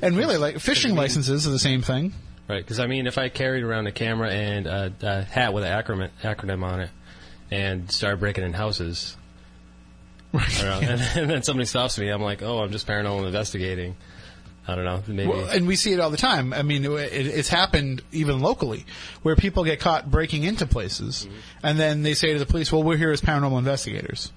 And really, like fishing licenses are the same thing. Right, because I mean, if I carried around a camera and a, a hat with an acronym, acronym on it and started breaking in houses, and, and then somebody stops me, I'm like, oh, I'm just paranormal investigating. I don't know, maybe. Well, and we see it all the time. I mean, it, it's happened even locally, where people get caught breaking into places, mm-hmm. and then they say to the police, "Well, we're here as paranormal investigators."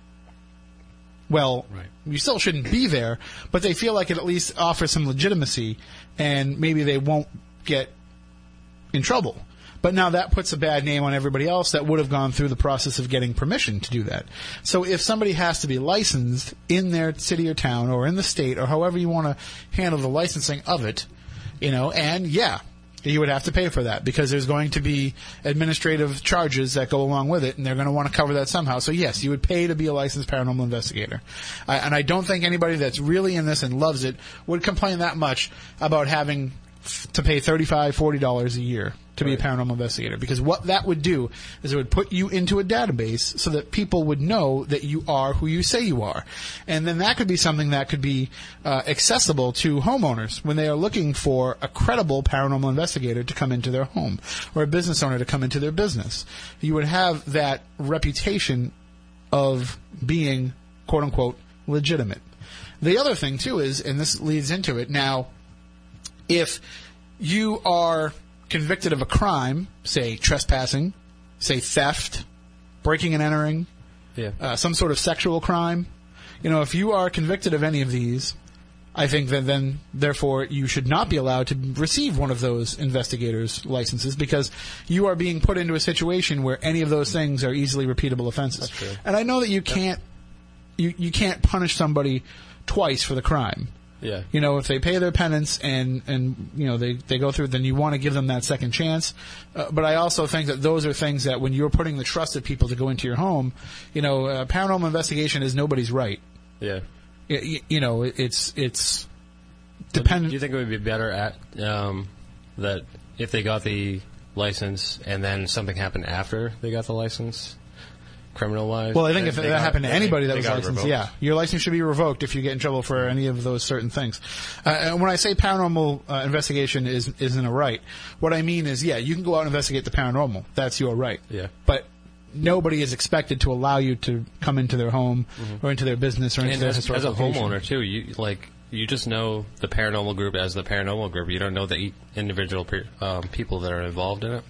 Well, Right. you still shouldn't be there, but they feel like it at least offers some legitimacy, and maybe they won't get in trouble. But now that puts a bad name on everybody else that would have gone through the process of getting permission to do that. So if somebody has to be licensed in their city or town or in the state or however you want to handle the licensing of it, you know, and yeah, you would have to pay for that because there's going to be administrative charges that go along with it and they're going to want to cover that somehow. So yes, you would pay to be a licensed paranormal investigator. And I don't think anybody that's really in this and loves it would complain that much about having to pay $35, $40 a year to be a paranormal investigator because what that would do is it would put you into a database so that people would know that you are who you say you are. And then that could be something that could be uh, accessible to homeowners when they are looking for a credible paranormal investigator to come into their home or a business owner to come into their business. You would have that reputation of being quote unquote legitimate. The other thing too is and this leads into it now if you are convicted of a crime, say trespassing, say theft, breaking and entering, yeah. uh, some sort of sexual crime, you know, if you are convicted of any of these, I think that then, therefore, you should not be allowed to receive one of those investigators' licenses because you are being put into a situation where any of those things are easily repeatable offenses. And I know that you can't, you, you can't punish somebody twice for the crime. Yeah. You know, if they pay their penance and and you know they they go through, then you want to give them that second chance. Uh, but I also think that those are things that when you're putting the trust of people to go into your home, you know, uh, paranormal investigation is nobody's right. yeah. Y- y- you know, it's it's dependent. Do you think it would be better at um, that if they got the license and then something happened after they got the license, criminal wise? well, I think if that happened to anybody that was licensed, revoked? yeah, your license should be revoked if you get in trouble for any of those certain things. Uh, and when I say paranormal uh, investigation is isn't a right, what I mean is, yeah, you can go out and investigate the paranormal. That's your right. Yeah. But nobody is expected to allow you to come into their home or into their business or into And their as, as historical a location. homeowner too, you like you just know the paranormal group as the paranormal group. You don't know the individual pe- um, people that are involved in it.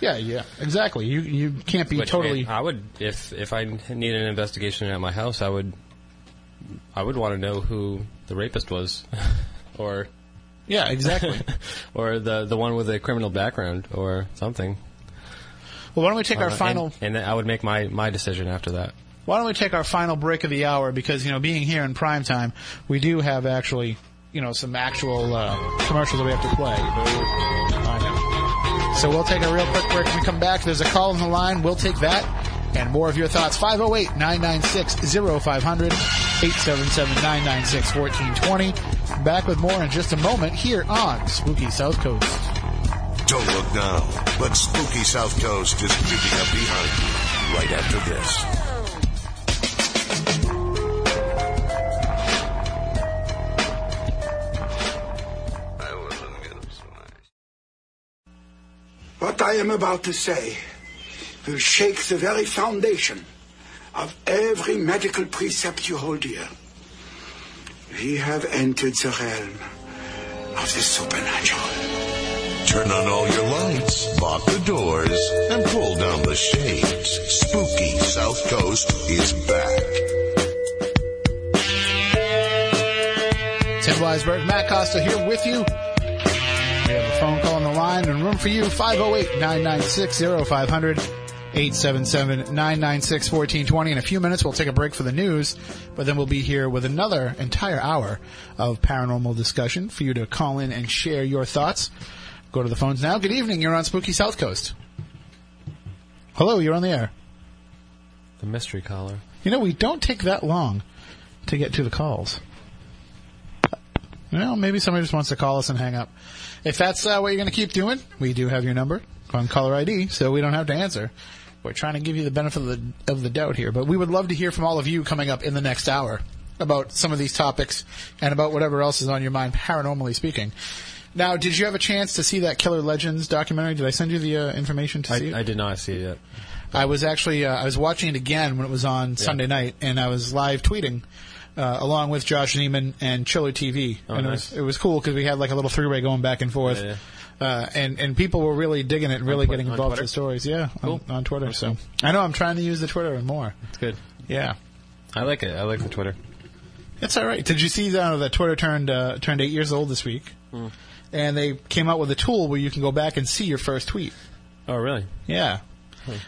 Yeah, yeah, exactly. You you can't be Which, totally. man, I would if if I need an investigation at my house, I would I would want to know who the rapist was, or yeah, exactly. or the the one with a criminal background or something. well, why don't we take our Uh, final? and, and I would make my my decision after that. Why don't we take our final break of the hour because you know being here in prime time, we do have actually you know some actual uh, commercials that we have to play. So we'll take a real quick break. When we come back, there's a call on the line. We'll take that and more of your thoughts. 508-996-0500, 877-996-1420. Back with more in just a moment here on Spooky South Coast. Don't look now, but Spooky South Coast is creeping up behind you right after this. What I am about to say will shake the very foundation of every medical precept you hold dear. We have entered the realm of the supernatural. Turn on all your lights, lock the doors, and pull down the shades. Spooky South Coast is back. Tim Weisberg, Matt Costa here with you. We have a phone call on the line and room for you, 508-996-0500. 877-996-1420. In a few minutes, we'll take a break for the news, but then we'll be here with another entire hour of paranormal discussion for you to call in and share your thoughts. Go to the phones now. Good evening. You're on Spooky South Coast. Hello, you're on the air. The mystery caller. You know, we don't take that long to get to the calls. Well, maybe somebody just wants to call us and hang up. If that's uh, what you're going to keep doing, we do have your number on caller ID, so we don't have to answer. We're trying to give you the benefit of the, of the doubt here, but we would love to hear from all of you coming up in the next hour about some of these topics and about whatever else is on your mind, paranormally speaking. Now, did you have a chance to see that Killer Legends documentary? Did I send you the uh, information to see it? I, I did not see it yet. I was actually uh, I was watching it again when it was on Sunday night, and I was live tweeting uh, along with Josh Zeman and Chiller TV, Oh, and nice. it was it was cool because we had like a little three way going back and forth. Yeah, Uh, and and people were really digging it, and really Twi- getting involved with the stories. Yeah, Cool. on, on Twitter. So I know I'm trying to use the Twitter more. It's good. Yeah, I like it. I like the Twitter. it's all right. Did you see uh, that Twitter turned uh, turned eight years old this week, Hmm. and they came out with a tool where you can go back and see your first tweet. Oh, really? Yeah.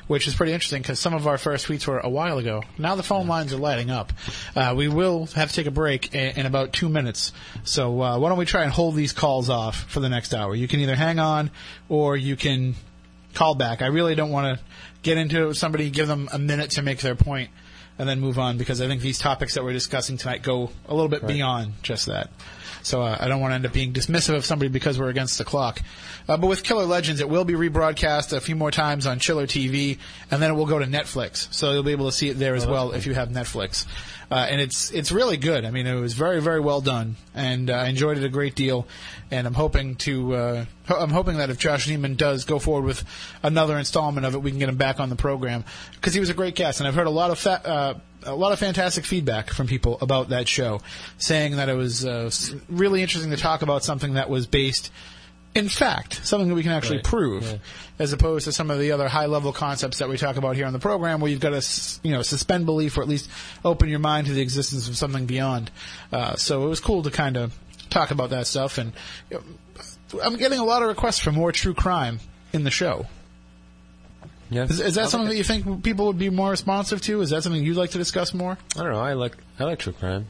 Which is pretty interesting because some of our first tweets were a while ago. Now the phone lines are lighting up. Uh, we will have to take a break in, in about two minutes. So uh, why don't we try and hold these calls off for the next hour? You can either hang on or you can call back. I really don't want to get into it with somebody, give them a minute to make their point, and then move on because I think these topics that we're discussing tonight go a little bit beyond just that. So uh, I don't want to end up being dismissive of somebody because we're against the clock. Uh, but with Killer Legends, it will be rebroadcast a few more times on Chiller TV, and then it will go to Netflix. So you'll be able to see it there as well if you have Netflix. Uh, and it's it's really good. I mean, it was very very well done, and uh, I enjoyed it a great deal. And I'm hoping to uh, ho- I'm hoping that if Josh Zeman does go forward with another installment of it, we can get him back on the program because he was a great guest, and I've heard a lot of fa- uh, a lot of fantastic feedback from people about that show, saying that it was uh, really interesting to talk about something that was based in fact, something that we can actually Right. prove, Yeah. as opposed to some of the other high-level concepts that we talk about here on the program, where you've got to, you know, suspend belief or at least open your mind to the existence of something beyond. Uh, so it was cool to kind of talk about that stuff, and you know, I'm getting a lot of requests for more true crime in the show. Yeah. Is, is that something that you think people would be more responsive to? Is that something you'd like to discuss more? I don't know. I like I like true crime.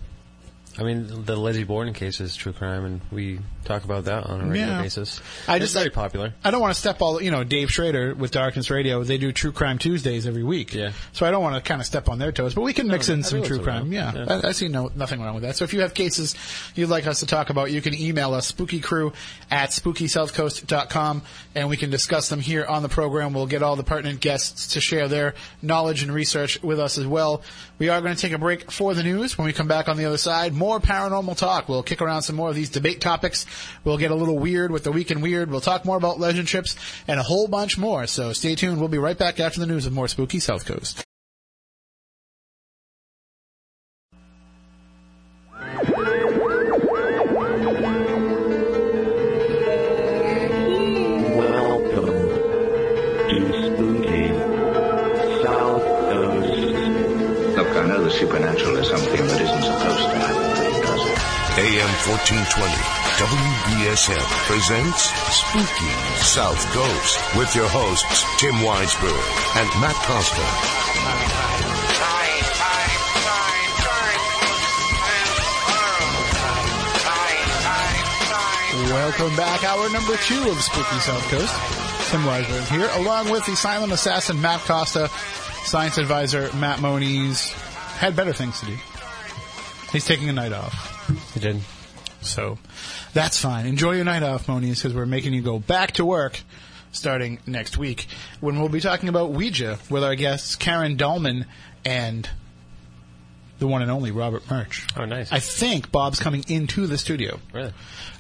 I mean, the Lizzie Borden case is true crime, and we talk about that on a regular Yeah. basis. I it's just- very popular. I don't want to step all, you know, Dave Schrader with Darkness Radio, they do True Crime Tuesdays every week. Yeah. So I don't want to kind of step on their toes, but we can mix oh, in I some true crime. Yeah. Yeah. I, I see no, nothing wrong with that. So if you have cases you'd like us to talk about, you can email us, spookycrew at spookysouthcoast.com, and we can discuss them here on the program. We'll get all the pertinent guests to share their knowledge and research with us as well. We are going to take a break for the news. When we come back on the other side, more paranormal talk. We'll kick around some more of these debate topics. We'll get a little weird with the week in weird. We'll talk more about legend trips and a whole bunch more. So stay tuned. We'll be right back after the news with more spooky South Coast. Welcome to Spooky South Coast. Look, I know the supernatural is something 1420, WBSM presents Spooky South Coast with your hosts, Tim Weisberg and Matt Costa. Welcome back. Hour number two of Spooky South Coast. Tim Weisberg here, along with the silent assassin Matt Costa, science advisor Matt Moniz. Had better things to do. He's taking a night off. You did. So that's fine. Enjoy your night off, Moniz, because we're making you go back to work starting next week when we'll be talking about Ouija with our guests Karen Dahlman and the one and only Robert Murch. Oh, nice. I think Bob's coming into the studio. Really?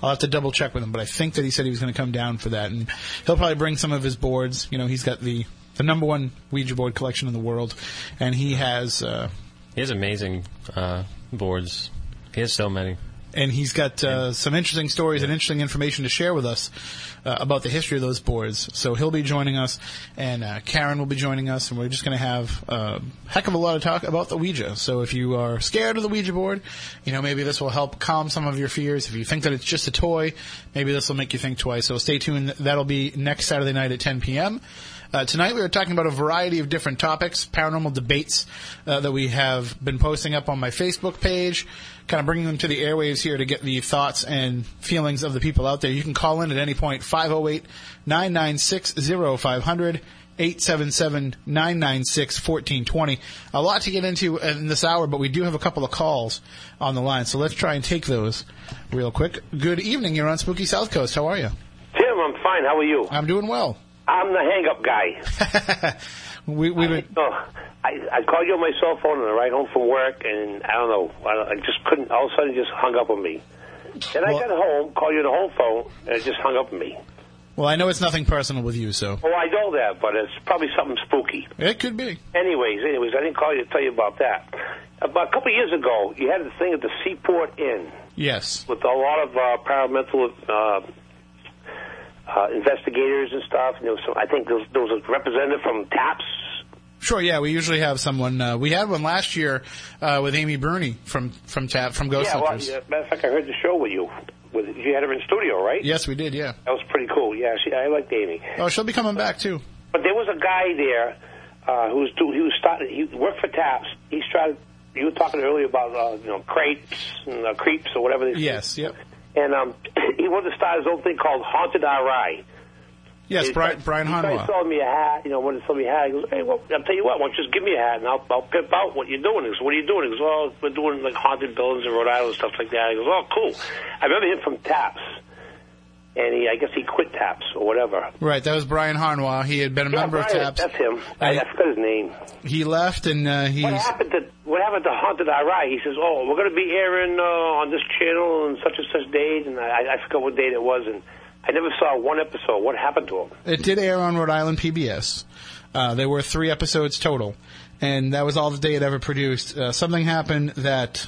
I'll have to double check with him, but I think that he said he was going to come down for that, and he'll probably bring some of his boards. You know, he's got the the number one Ouija board collection in the world, and he has uh, He has amazing uh, boards. He has so many. And he's got uh, some interesting stories and interesting information to share with us uh, about the history of those boards. So he'll be joining us, and uh, Karen will be joining us, and we're just going to have a heck of a lot of talk about the Ouija. So if you are scared of the Ouija board, you know maybe this will help calm some of your fears. If you think that it's just a toy, maybe this will make you think twice. So stay tuned. That'll be next Saturday night at 10 p.m. Uh, tonight we are talking about a variety of different topics, paranormal debates uh, that we have been posting up on my Facebook page, kind of bringing them to the airwaves here to get the thoughts and feelings of the people out there. You can call in at any point, 508-996-0500, 877-996-1420. A lot to get into in this hour, but we do have a couple of calls on the line, so let's try and take those real quick. Good evening, you're on Spooky South Coast. How are you? Tim, I'm fine. How are you? I'm doing well. I'm the hang-up guy. we, we've been, Oh, I, I called you on my cell phone on the ride home from work, and I don't know. I, I just couldn't. All of a sudden, just hung up on me. Then I got home, called you on the home phone, and it just hung up on me. well, I know it's nothing personal with you, so Oh, I know that, but it's probably something spooky. it could be. Anyways, anyways, I didn't call you to tell you about that. About a couple of years ago, you had a thing at the Seaport Inn Yes. with a lot of uh, paramedical uh, uh, investigators and stuff. And there was some, I think there was, there was a representative from TAPS. Sure, yeah, we usually have someone. Uh, we had one last year uh, with Amy Bruni from from Tap from Ghost Yeah, well, Hunters. yeah, matter of fact, I heard the show with you. With you had her in studio, right? Yes, we did. Yeah. That was pretty cool. Yeah, she, I liked Amy. Oh, she'll be coming back too. But there was a guy there uh, who was do, he was started. He worked for Taps. He started. You were talking earlier about uh, you know crepes and uh, creeps or whatever they. Yes. Yep. And um, he wanted to start his own thing called Haunted RI. Yes, He Brian, Brian he tried Harnois. selling me a hat. You know, wanted to sell me a hat. He goes, "Hey, well, I'll tell you what. Why don't you just give me a hat and I'll, I'll pimp out what you're doing." He goes, "What are you doing?" He goes, "Well, we're doing like haunted buildings in Rhode Island and stuff like that." He goes, "Oh, cool." I remember him from Taps, and he, I guess he quit Taps or whatever. Right, that was Brian Harnois. He had been a Yeah, member of Taps. That's him. I, I forgot his name. He left, and uh, he's What happened to what happened to Haunted RI? He says, "Oh, we're going to be airing uh, on this channel on such and such date," and I, I forgot what date it was, and I never saw one episode. What happened to him? It did air on Rhode Island PBS. Uh, there were three episodes total, and that was all the day it ever produced. Uh, something happened that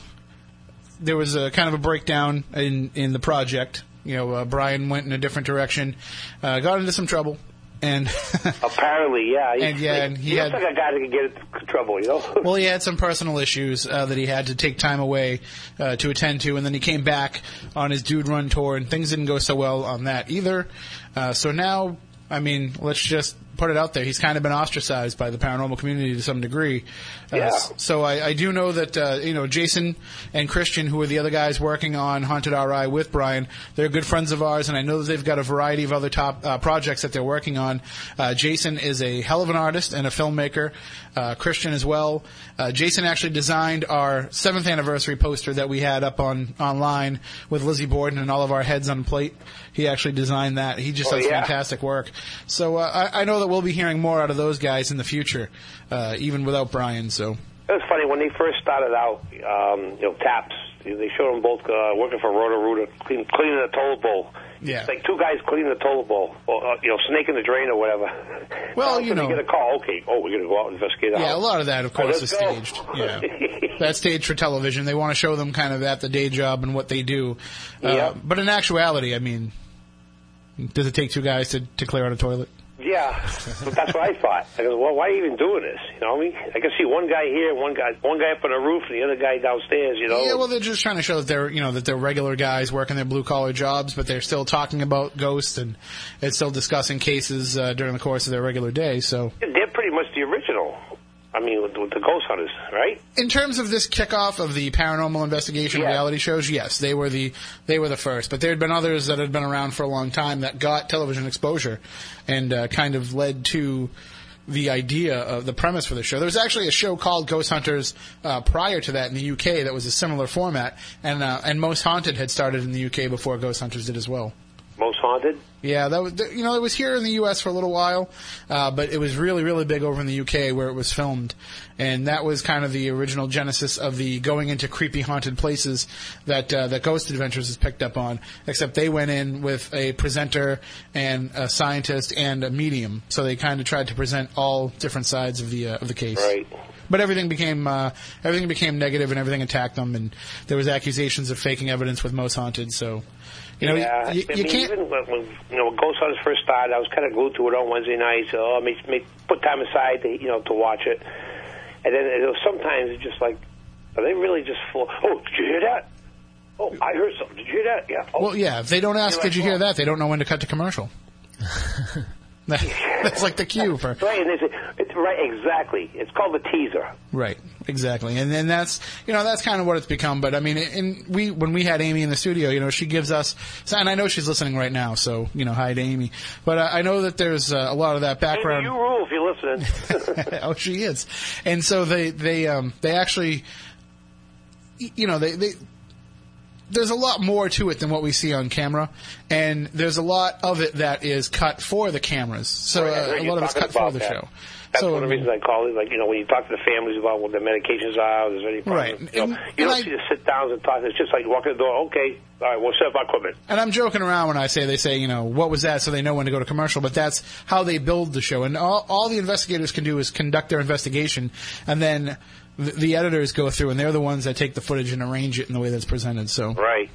there was a kind of a breakdown in in the project. You know, uh, Brian went in a different direction, uh, got into some trouble, and Apparently, yeah. He, And, yeah, and he he looks like a guy that could get into trouble, you know. well, he had some personal issues uh, that he had to take time away uh, to attend to, and then he came back on his dude run tour, and things didn't go so well on that either. Uh, so now, I mean, let's just put it out there. He's kind of been ostracized by the paranormal community to some degree. Uh, So I, I do know that uh, you know Jason and Christian, who are the other guys working on Haunted RI with Brian, they're good friends of ours, and I know that they've got a variety of other top uh, projects that they're working on. Uh, Jason is a hell of an artist and a filmmaker. Uh, Christian as well. Uh, Jason actually designed our seventh anniversary poster that we had up on online with Lizzie Borden and all of our heads on plate. He actually designed that. He just Oh, does yeah? fantastic work. So uh, I, I know that we'll be hearing more out of those guys in the future, uh, even without Brian. So it was funny when they first started out. Um, you know, Taps. They showed them both uh, working for Roto Rooter, clean, cleaning the toilet bowl. Yeah. It's like two guys cleaning the toilet bowl, or uh, you know, snaking the drain or whatever. Well, a you know- get a call. Okay, oh, we're going to go out and investigate. yeah, a lot of that, of course, is go. staged. Yeah, that's staged for television. They want to show them kind of at the day job and what they do. Uh, Yeah. But in actuality, I mean, does it take two guys to, to clear out a toilet? Yeah, but that's what I thought. I go, well, why are you even doing this? You know, what I mean, I can see one guy here, one guy, one guy up on the roof, and the other guy downstairs. You know, Yeah, well, they're just trying to show that they're, you know, that they're regular guys working their blue collar jobs, but they're still talking about ghosts and it's still discussing cases uh, during the course of their regular day. So, they're pretty much the original. I mean, with, with the ghost hunters, right? in terms of this kickoff of the paranormal investigation Yeah. reality shows, yes, they were the they were the first. But there had been others that had been around for a long time that got television exposure and uh, kind of led to the idea of the premise for the show. There was actually a show called Ghost Hunters uh, prior to that in the UK that was a similar format, and uh, and Most Haunted had started in the UK before Ghost Hunters did as well. Most haunted. Yeah, that was you know it was here in the U.S. for a little while, uh, but it was really really big over in the U.K. where it was filmed, and that was kind of the original genesis of the going into creepy haunted places that uh, that Ghost Adventures has picked up on. Except they went in with a presenter and a scientist and a medium, so they kind of tried to present all different sides of the uh, of the case. Right. But everything became uh, everything became negative, and everything attacked them, and there was accusations of faking evidence with Most Haunted. So, you know, yeah, you, I mean, can't. even when, when you know when Ghost Hunters first started, I was kind of glued to it on Wednesday nights. So I mean, make, put time aside to you know to watch it, and then it was, sometimes it's just like, are they really just full? Oh, did you hear that? Oh, I heard something. Did you hear that? Yeah. Oh, Well, yeah. If they don't ask, You're did like, you hear oh. that? They don't know when to cut to commercial. That- That's like the cue for Right, and say, it's right, exactly. It's called the teaser. right, exactly, and then that's you know that's kind of what it's become. But I mean, and we when we had Amy in the studio, you know, she gives us, and I know she's listening right now, so you know, hi to Amy. But uh, I know that there's uh, a lot of that background. you rule if you're listening. oh, she is. And so they they um they actually, you know, they they. There's a lot more to it than what we see on camera, and there's a lot of it that is cut for the cameras. So Right, uh, a lot of it's cut for the that. show. That's so, one of the reasons I call it. Like you know, when you talk to the families about what the medications are, there's any Right. problems. You, know, And- you don't I- see the sit downs and talk. It's just like you walk in the door. Okay, all right, we'll set up our equipment. and I'm joking around when I say they say, you know, what was that, so they know when to go to commercial. But that's how they build the show, and all, all the investigators can do is conduct their investigation, and then the, the editors go through, and they're the ones that take the footage and arrange it in the way that's presented. So Right.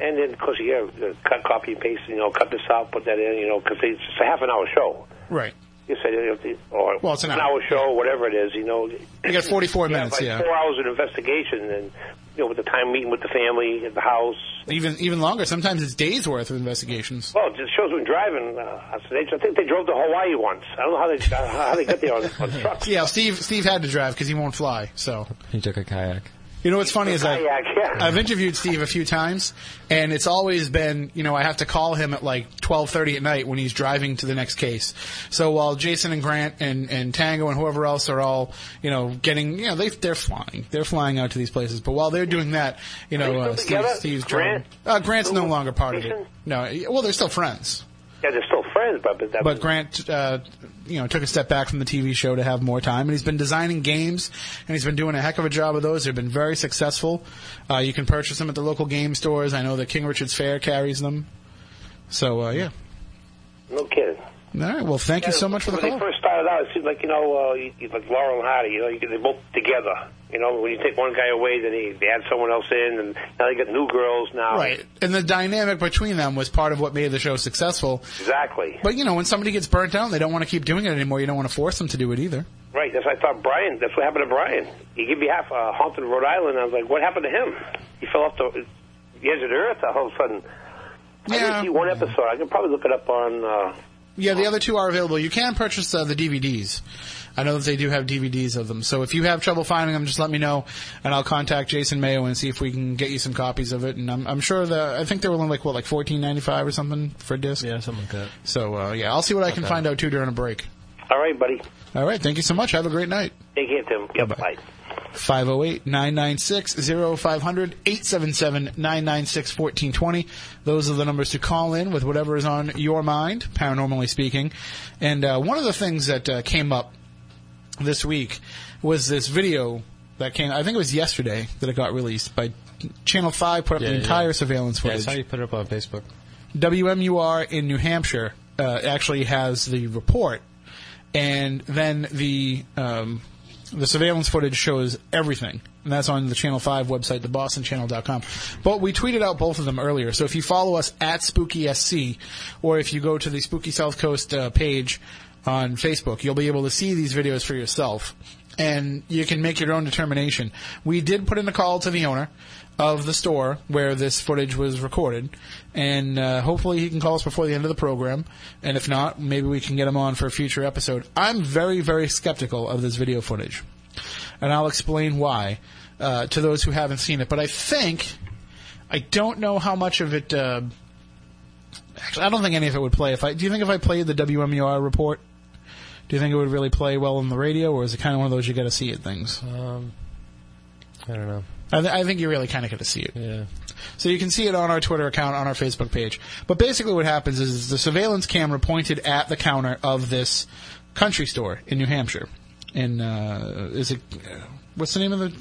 And then, of course, you have uh, cut, copy, and paste. You know, cut this out, put that in. You know, because it's a half an hour show. right. You said, know, or Well, it's an hour. hour show, whatever it is. You know, You got 44 you have, minutes, like yeah. Four hours of investigation, and you know, with the time meeting with the family at the house. Even even longer. Sometimes it's days worth of investigations. Well, it just shows when driving. Uh, I I think they drove to Hawaii once. I don't know how they how they got there on, on trucks. Yeah, Steve Steve had to drive because he won't fly. So He took a kayak. You know what's funny is I, I've interviewed Steve a few times, and it's always been you know I have to call him at like twelve thirty at night when he's driving to the next case. So while Jason and Grant and and Tango and whoever else are all you know getting you know they they're flying they're flying out to these places, but while they're doing that, you know uh, Steve? Steve's Grant? driving. Uh, Grant's no longer part of it. No, well they're still friends. Yeah, they're still friends, but but, But was, Grant, uh, you know, took a step back from the TV show to have more time, and he's been designing games, and he's been doing a heck of a job of those. They've been very successful. Uh, you can purchase them at the local game stores. I know that King Richard's Faire carries them. So uh, yeah. no kidding. All right. Well, thank you so much for the when call. they first started out, it seemed like you know, uh, you, like Laurel and Hardy. You know, you they're both together. You know, when you take one guy away, then they, they add someone else in, and now they got new girls now. Right. And the dynamic between them was part of what made the show successful. Exactly. But you know, when somebody gets burnt out, and they don't want to keep doing it anymore. You don't want to force them to do it either. Right. That's what I thought. Brian. That's what happened to Brian. He gave me half uh, haunted Rhode Island. I was like, what happened to him? He fell off the, edge of the earth. All of a sudden. I Yeah. didn't see one episode. I can probably look it up on. Uh, Yeah, the other two are available. You can purchase uh, the DVDs. I know that they do have DVDs of them. So if you have trouble finding them, just let me know, and I'll contact Jason Mayo and see if we can get you some copies of it. And I'm, I'm sure that I think they were only like what, like fourteen ninety five or something for a disc. Yeah, something like that. So uh, yeah, I'll see what I can bad. find out too during a break. all right, buddy. All right, thank you so much. Have a great night. Take care, Tim. Yep, 508-996-0500, 877-996-1420. Those are the numbers to call in with whatever is on your mind, paranormally speaking. And uh, one of the things that uh, came up this week was this video that came, I think it was yesterday that it got released by Channel 5 put up Yeah, the yeah. entire surveillance Yeah, footage. that's how you put it up on Facebook. WMUR in New Hampshire uh, actually has the report, and then the um, the surveillance footage shows everything, and that's on the Channel Five website, thebostonchannel.com. But we tweeted out both of them earlier, so if you follow us at SpookySC, or if you go to the Spooky South Coast uh, page on Facebook, you'll be able to see these videos for yourself. And you can make your own determination. We did put in a call to the owner of the store where this footage was recorded, and uh, hopefully he can call us before the end of the program. And if not, maybe we can get him on for a future episode. I'm very, very skeptical of this video footage, and I'll explain why uh, to those who haven't seen it. But I think I don't know how much of it. Uh, actually, I don't think any of it would play. If I do you think if I played the WMUR report, do you think it would really play well on the radio, or is it kind of one of those you got to see it things? Um, I don't know. I, th- I think you really kind of get to see it. Yeah. So you can see it on our Twitter account, on our Facebook page. But basically, what happens is the surveillance camera pointed at the counter of this country store in New Hampshire. In uh, is it uh, what's the name of the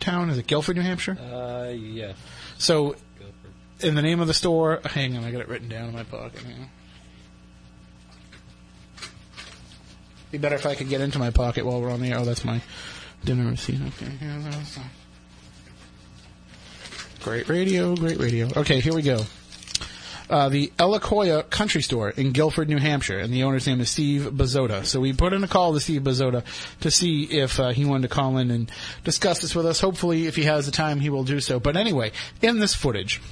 town? Is it Gilford, New Hampshire? Uh, yeah. So, in the name of the store, hang on, I got it written down in my pocket. Hang. Be better if I could get into my pocket while we're on the air. Oh, that's my dinner receipt. Okay, that's- Great radio, great radio. Okay, here we go. Uh, the Ellacoya Country Store in Gilford, New Hampshire, and the owner's name is Steve Bazota. So we put in a call to Steve Bazota to see if uh, he wanted to call in and discuss this with us. Hopefully, if he has the time, he will do so. But anyway, in this footage,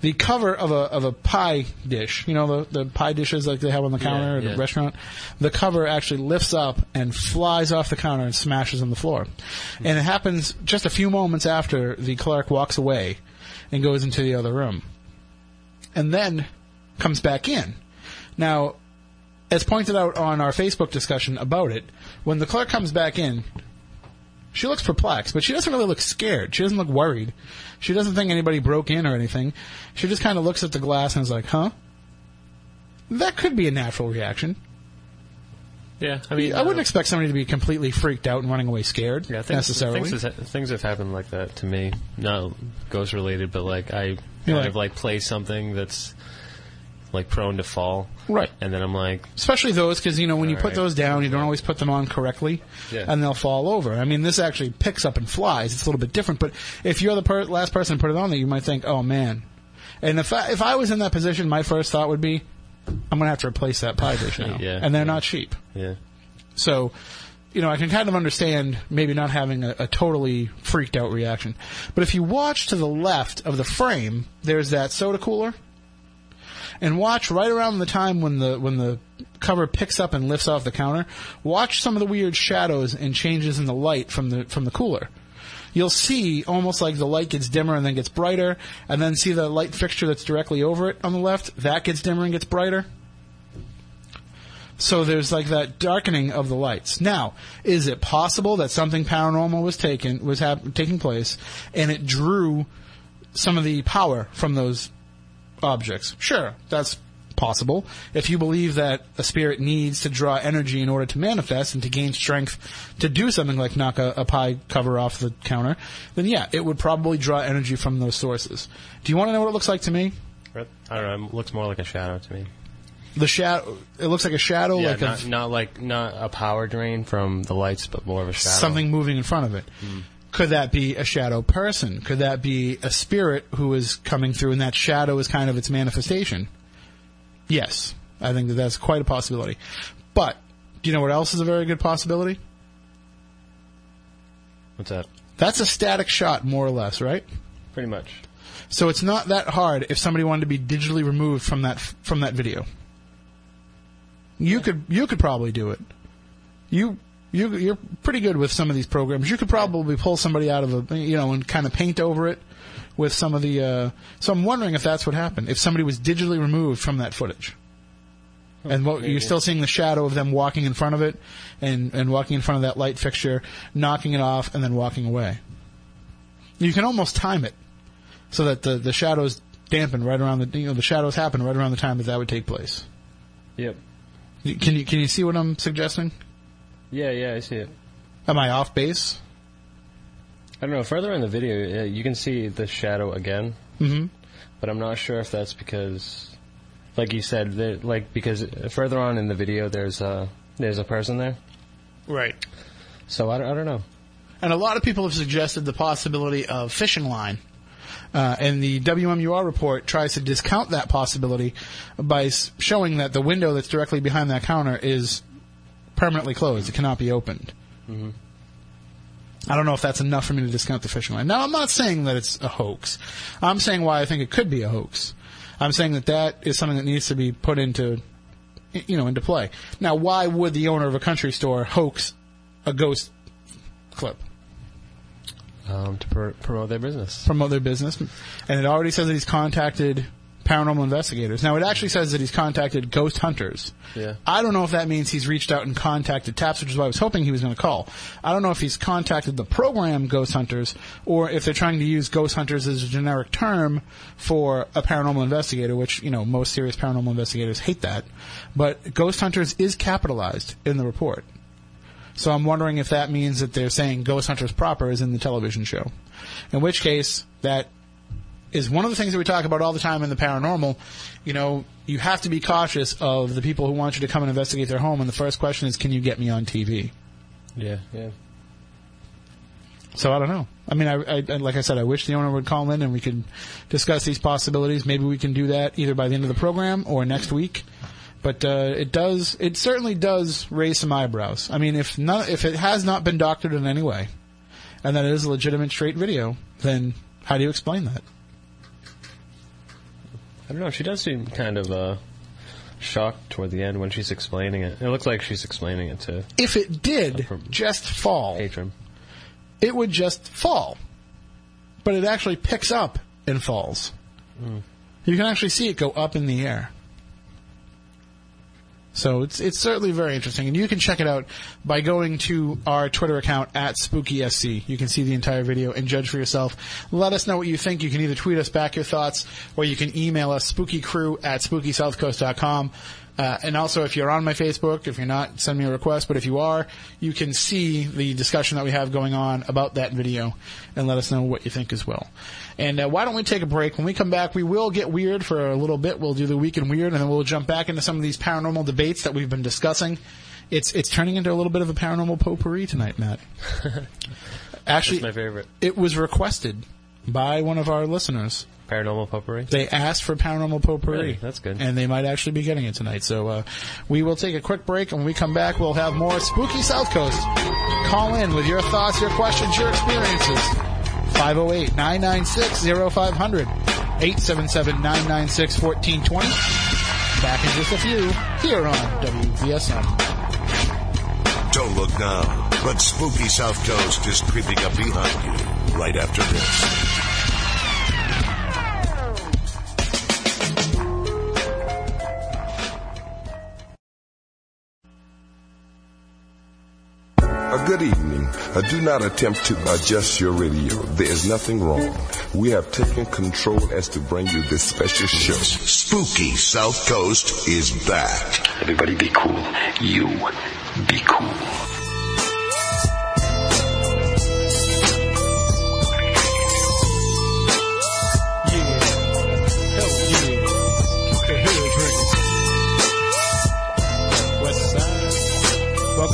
the cover of a of a pie dish, you know the the pie dishes like they have on the counter at yeah. a restaurant, the cover actually lifts up and flies off the counter and smashes on the floor. And it happens just a few moments after the clerk walks away and goes into the other room and then comes back in. Now, as pointed out on our Facebook discussion about it, when the clerk comes back in, she looks perplexed, but she doesn't really look scared. She doesn't look worried. She doesn't think anybody broke in or anything. She just kind of looks at the glass and is like, huh? That could be a natural reaction. Yeah. I mean, I wouldn't uh, expect somebody to be completely freaked out and running away scared Yeah, things, necessarily. Things, has, things have happened like that to me. Not ghost related, but like I kind like- of like play something that's like prone to fall. Right. And then I'm like, Especially those, because you know when you put right. those down, you don't always put them on correctly, Yeah. and they'll fall over. I mean, this actually picks up and flies. It's a little bit different, but if you're the per- last person to put it on there, you might think, "Oh man." And if I, if I was in that position, my first thought would be, "I'm going to have to replace that pie dish now," Yeah, and they're yeah. not cheap. yeah. So, you know, I can kind of understand maybe not having a, a totally freaked out reaction. But if you watch to the left of the frame, there's that soda cooler. And watch right around the time when the when the cover picks up and lifts off the counter. Watch some of the weird shadows and changes in the light from the from the cooler. You'll see almost like the light gets dimmer and then gets brighter, and then see the light fixture that's directly over it on the left. That gets dimmer and gets brighter. So there's like that darkening of the lights. Now, is it possible that something paranormal was taken was hap- taking place, and it drew some of the power from those objects? Sure, that's possible. If you believe that a spirit needs to draw energy in order to manifest and to gain strength to do something like knock a, a pie cover off the counter, then yeah, it would probably draw energy from those sources. Do you want to know what it looks like to me? I don't know. It looks more like a shadow to me. The shadow. It looks like a shadow, Yeah, like not, of not like not a power drain from the lights, but more of a shadow. something moving in front of it. Hmm. Could that be a shadow person? Could that be a spirit who is coming through, and that shadow is kind of its manifestation? Yes, I think that that's quite a possibility. But do you know what else is a very good possibility? What's that? That's a static shot, more or less, right? Pretty much. So it's not that hard if somebody wanted to be digitally removed from that from that video. You could you could probably do it. You you you're pretty good with some of these programs. You could probably pull somebody out of a you know and kind of paint over it with some of the. Uh, so I'm wondering if that's what happened. If somebody was digitally removed from that footage. And what, you're still seeing the shadow of them walking in front of it, and, and walking in front of that light fixture, knocking it off, and then walking away. You can almost time it so that the, the shadows dampen right around the you know the shadows happen right around the time that that would take place. Yep. Can you can you see what I'm suggesting? Yeah, yeah, I see it. Am I off base? I don't know. Further in the video, uh, you can see the shadow again, Mm-hmm. but I'm not sure if that's because, like you said, like because further on in the video, there's a there's a person there. Right. So I, don't- I don't know. And a lot of people have suggested the possibility of fishing line. Uh, and the WMUR report tries to discount that possibility by s- showing that the window that's directly behind that counter is permanently closed. It cannot be opened. I don't know if that's enough for me to discount the fishing line. Now, I'm not saying that it's a hoax. I'm saying why I think it could be a hoax. I'm saying that that is something that needs to be put into, you know, into play. Now, why would the owner of a country store hoax a ghost clip? Um, to pr- promote their business. promote their business. And it already says that he's contacted paranormal investigators. Now, it actually says that he's contacted ghost hunters. Yeah. I don't know if that means he's reached out and contacted TAPS, which is why I was hoping he was going to call. I don't know if he's contacted the program Ghost Hunters or if they're trying to use Ghost Hunters as a generic term for a paranormal investigator, which, you know, most serious paranormal investigators hate that. But Ghost Hunters is capitalized in the report. So I'm wondering if that means that they're saying Ghost Hunters proper is in the television show. In which case, that is one of the things that we talk about all the time in the paranormal. You know, you have to be cautious of the people who want you to come and investigate their home, and the first question is, can you get me on TV? Yeah, yeah. So I don't know. I mean, I, I, I- like I said, I wish the owner would call in and we could discuss these possibilities. Maybe we can do that either by the end of the program or next week. But uh, it does, it certainly does raise some eyebrows. I mean, if not, if it has not been doctored in any way, and that it is a legitimate straight video, then how do you explain that? I don't know. She does seem kind of uh, shocked toward the end when she's explaining it. It looks like she's explaining it to If it did just fall, Atrim. it would just fall. But it actually picks up and falls. You can actually see it go up in the air. So it's it's certainly very interesting, and you can check it out by going to our Twitter account at SpookySC. You can see the entire video and judge for yourself. Let us know what you think. You can either tweet us back your thoughts, or you can email us spookycrew at spookysouthcoast.com. Uh, and also, if you're on my Facebook, if you're not, send me a request. But if you are, you can see the discussion that we have going on about that video, and let us know what you think as well. And uh, why don't we take a break? When we come back, we will get weird for a little bit. We'll do the week in weird, and then we'll jump back into some of these paranormal debates that we've been discussing. It's it's turning into a little bit of a paranormal potpourri tonight, Matt. Actually, That's my favorite. it was requested by one of our listeners. Paranormal potpourri. They asked for paranormal potpourri. Really? That's good. And they might actually be getting it tonight. So uh, we will take a quick break, and when we come back, we'll have more Spooky South Coast. Call in with your thoughts, your questions, your experiences. 508 996 0500 877 996 1420. Back in just a few here on WBSM. Don't look now, but spooky South Coast is creeping up behind you right after this. Good evening. Uh, do not attempt to adjust your radio. There is nothing wrong. We have taken control as to bring you this special show. Spooky South Coast is back. Everybody be cool. You be cool.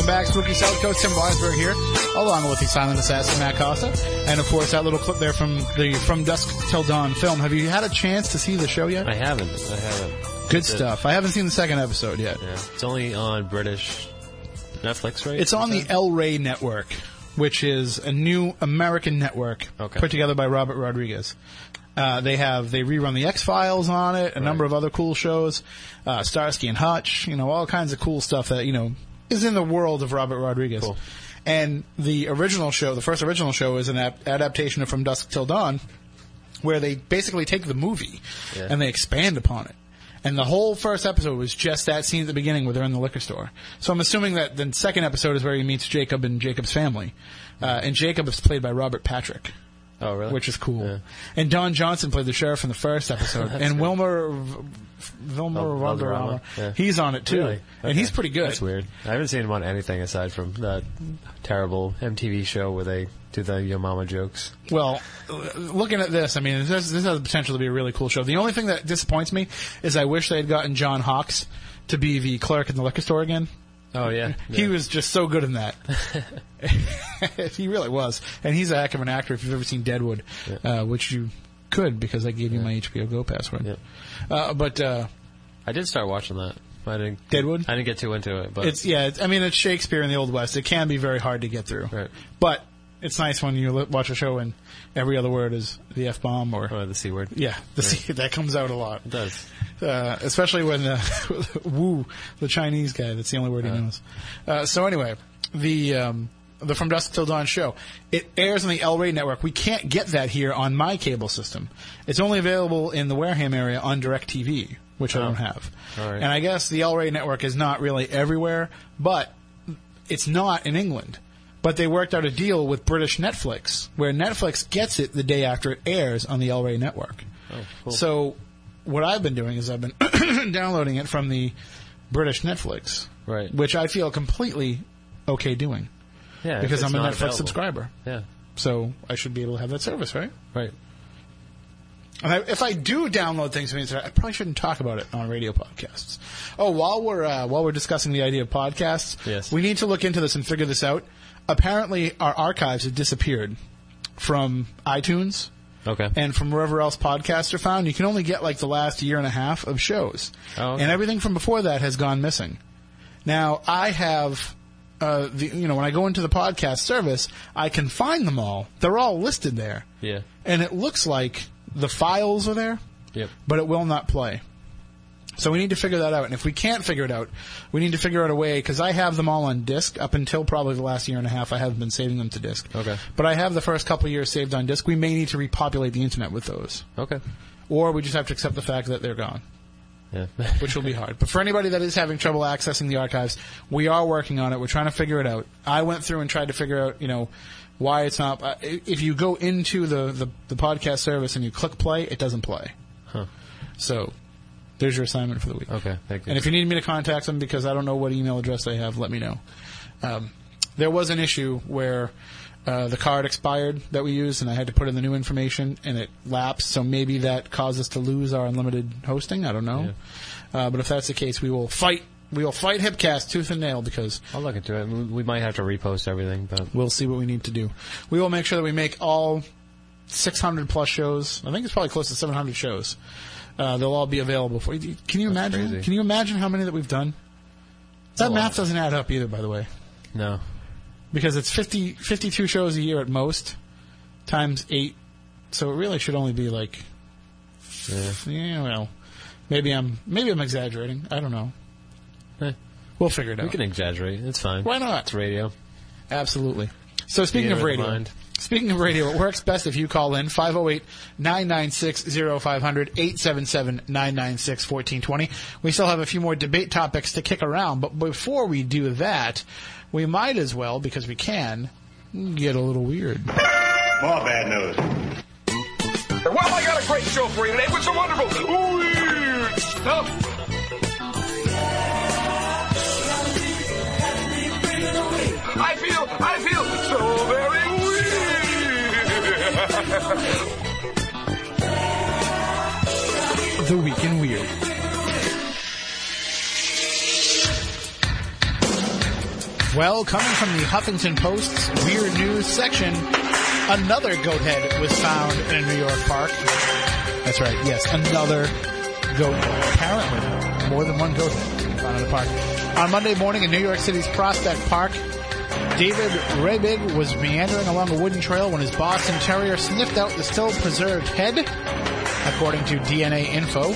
Welcome back, Spooky South Coast. Tim Weisberg here, along with the silent assassin Matt Costa, and of course that little clip there from the From Dusk Till Dawn film. Have you had a chance to see the show yet? I haven't. I haven't. Good stuff. I haven't seen the second episode yet. Yeah, it's only on British Netflix, right? It's on the El Rey Network, which is a new American network Okay. put together by Robert Rodriguez. Uh, they have they rerun the X Files on it, a number of other cool shows, uh, Starsky and Hutch, you know, all kinds of cool stuff that you know is in the world of Robert Rodriguez. Cool. And the original show, the first original show, is an ap- adaptation of From Dusk Till Dawn, where they basically take the movie Yeah. and they expand upon it. And the whole first episode was just that scene at the beginning where they're in the liquor store. So I'm assuming that the second episode is where he meets Jacob and Jacob's family. Uh, and Jacob is played by Robert Patrick, oh, really? which is cool. Yeah. And Don Johnson played the sheriff in the first episode. and Wilmer, Wilmer Val- Valderrama, yeah. he's on it too. Really? And he's pretty good. That's weird. I haven't seen him on anything aside from that terrible MTV show where they do the Yo Mama jokes. Well, uh, looking at this, I mean, this, this has the potential to be a really cool show. The only thing that disappoints me is I wish they had gotten John Hawkes to be the clerk in the liquor store again. Oh yeah, He was just so good in that. he really was, and he's a heck of an actor. If you've ever seen Deadwood, uh, which you could because I gave you my HBO Go password. Yeah. Uh, but uh, I did start watching that. I didn't. Deadwood? I didn't get too into it, but it's yeah. It's, I mean, it's Shakespeare in the Old West. It can be very hard to get through. Right. But it's nice when you watch a show and every other word is the f bomb or oh, the c word. yeah, the C, that comes out a lot. It does. uh, especially when uh, Wu, the Chinese guy, that's the only word he knows. Uh, so anyway, the um, the From Dusk Till Dawn show. It airs on the El Rey network. We can't get that here on my cable system. It's only available in the Wareham area on DirecTV, which I don't have. All right. And I guess the El Rey network is not really everywhere, but it's not in England. But they worked out a deal with British Netflix, where Netflix gets it the day after it airs on the El Rey network. Oh, cool. So, what I've been doing is I've been downloading it from the British Netflix, Right. which I feel completely okay doing Yeah, because I'm a Netflix available. subscriber. Yeah. So I should be able to have that service, right? Right. And I, if I do download things from the internet, I probably shouldn't talk about it on radio podcasts. Oh, while we're uh, while we're discussing the idea of podcasts, Yes. we need to look into this and figure this out. Apparently, our archives have disappeared from iTunes Okay. and from wherever else podcasts are found. You can only get like the last year and a half of shows, Oh, okay. and everything from before that has gone missing. Now, I have. Uh, the, you know, when I go into the podcast service, I can find them all. They're all listed there yeah. and it looks like the files are there, Yep. but it will not play. So we need to figure that out. And if we can't figure it out, we need to figure out a way because I have them all on disk up until probably the last year and a half. I haven't been saving them to disk. Okay. But I have the first couple years saved on disk. We may need to repopulate the internet with those, Okay. or we just have to accept the fact that they're gone, Yeah. which will be hard. But for anybody that is having trouble accessing the archives, we are working on it. We're trying to figure it out. I went through and tried to figure out, you know, why it's not. Uh, if you go into the, the the podcast service and you click play, it doesn't play. Huh. So there's your assignment for the week. Okay. Thank you. And if you need me to contact them because I don't know what email address they have, let me know. Um, there was an issue where uh, the card expired that we used, and I had to put in the new information, and it lapsed. So maybe that caused us to lose our unlimited hosting. I don't know. Uh, but if that's the case, we will fight. We will fight Hipcast tooth and nail because I'll look into it. We might have to repost everything, but we'll see what we need to do. We will make sure that we make all 600 plus shows. I think it's probably close to 700 shows. Uh, they'll all be available for you. Can you That's imagine? crazy. Can you imagine how many that we've done? That math lot. doesn't add up either, by the way, no. because it's 50, 52 shows a year at most, times eight. So it really should only be like, Yeah. yeah, well, maybe I'm maybe I'm exaggerating. I don't know. Eh, We'll figure it out. we can exaggerate. It's fine. Why not? It's radio. Absolutely. So speaking Theater of of radio, mind. Speaking of radio, it works best if you call in 508-996-0500, 877-996-1420. We still have a few more debate topics to kick around, but before we do that, we might as well, because we can, get a little weird. More bad news. Well, I got a great show for you today with some wonderful weird stuff. I feel, I feel so very weird. The Week in Weird. Well, coming from the Huffington Post's Weird News section, another goat head was found in a New York park. That's right, yes, another goat. Apparently, more than one goat head found in the park. On Monday morning in New York City's Prospect Park, David Rebig was meandering along a wooden trail when his Boston Terrier sniffed out the still preserved head, according to DNA Info.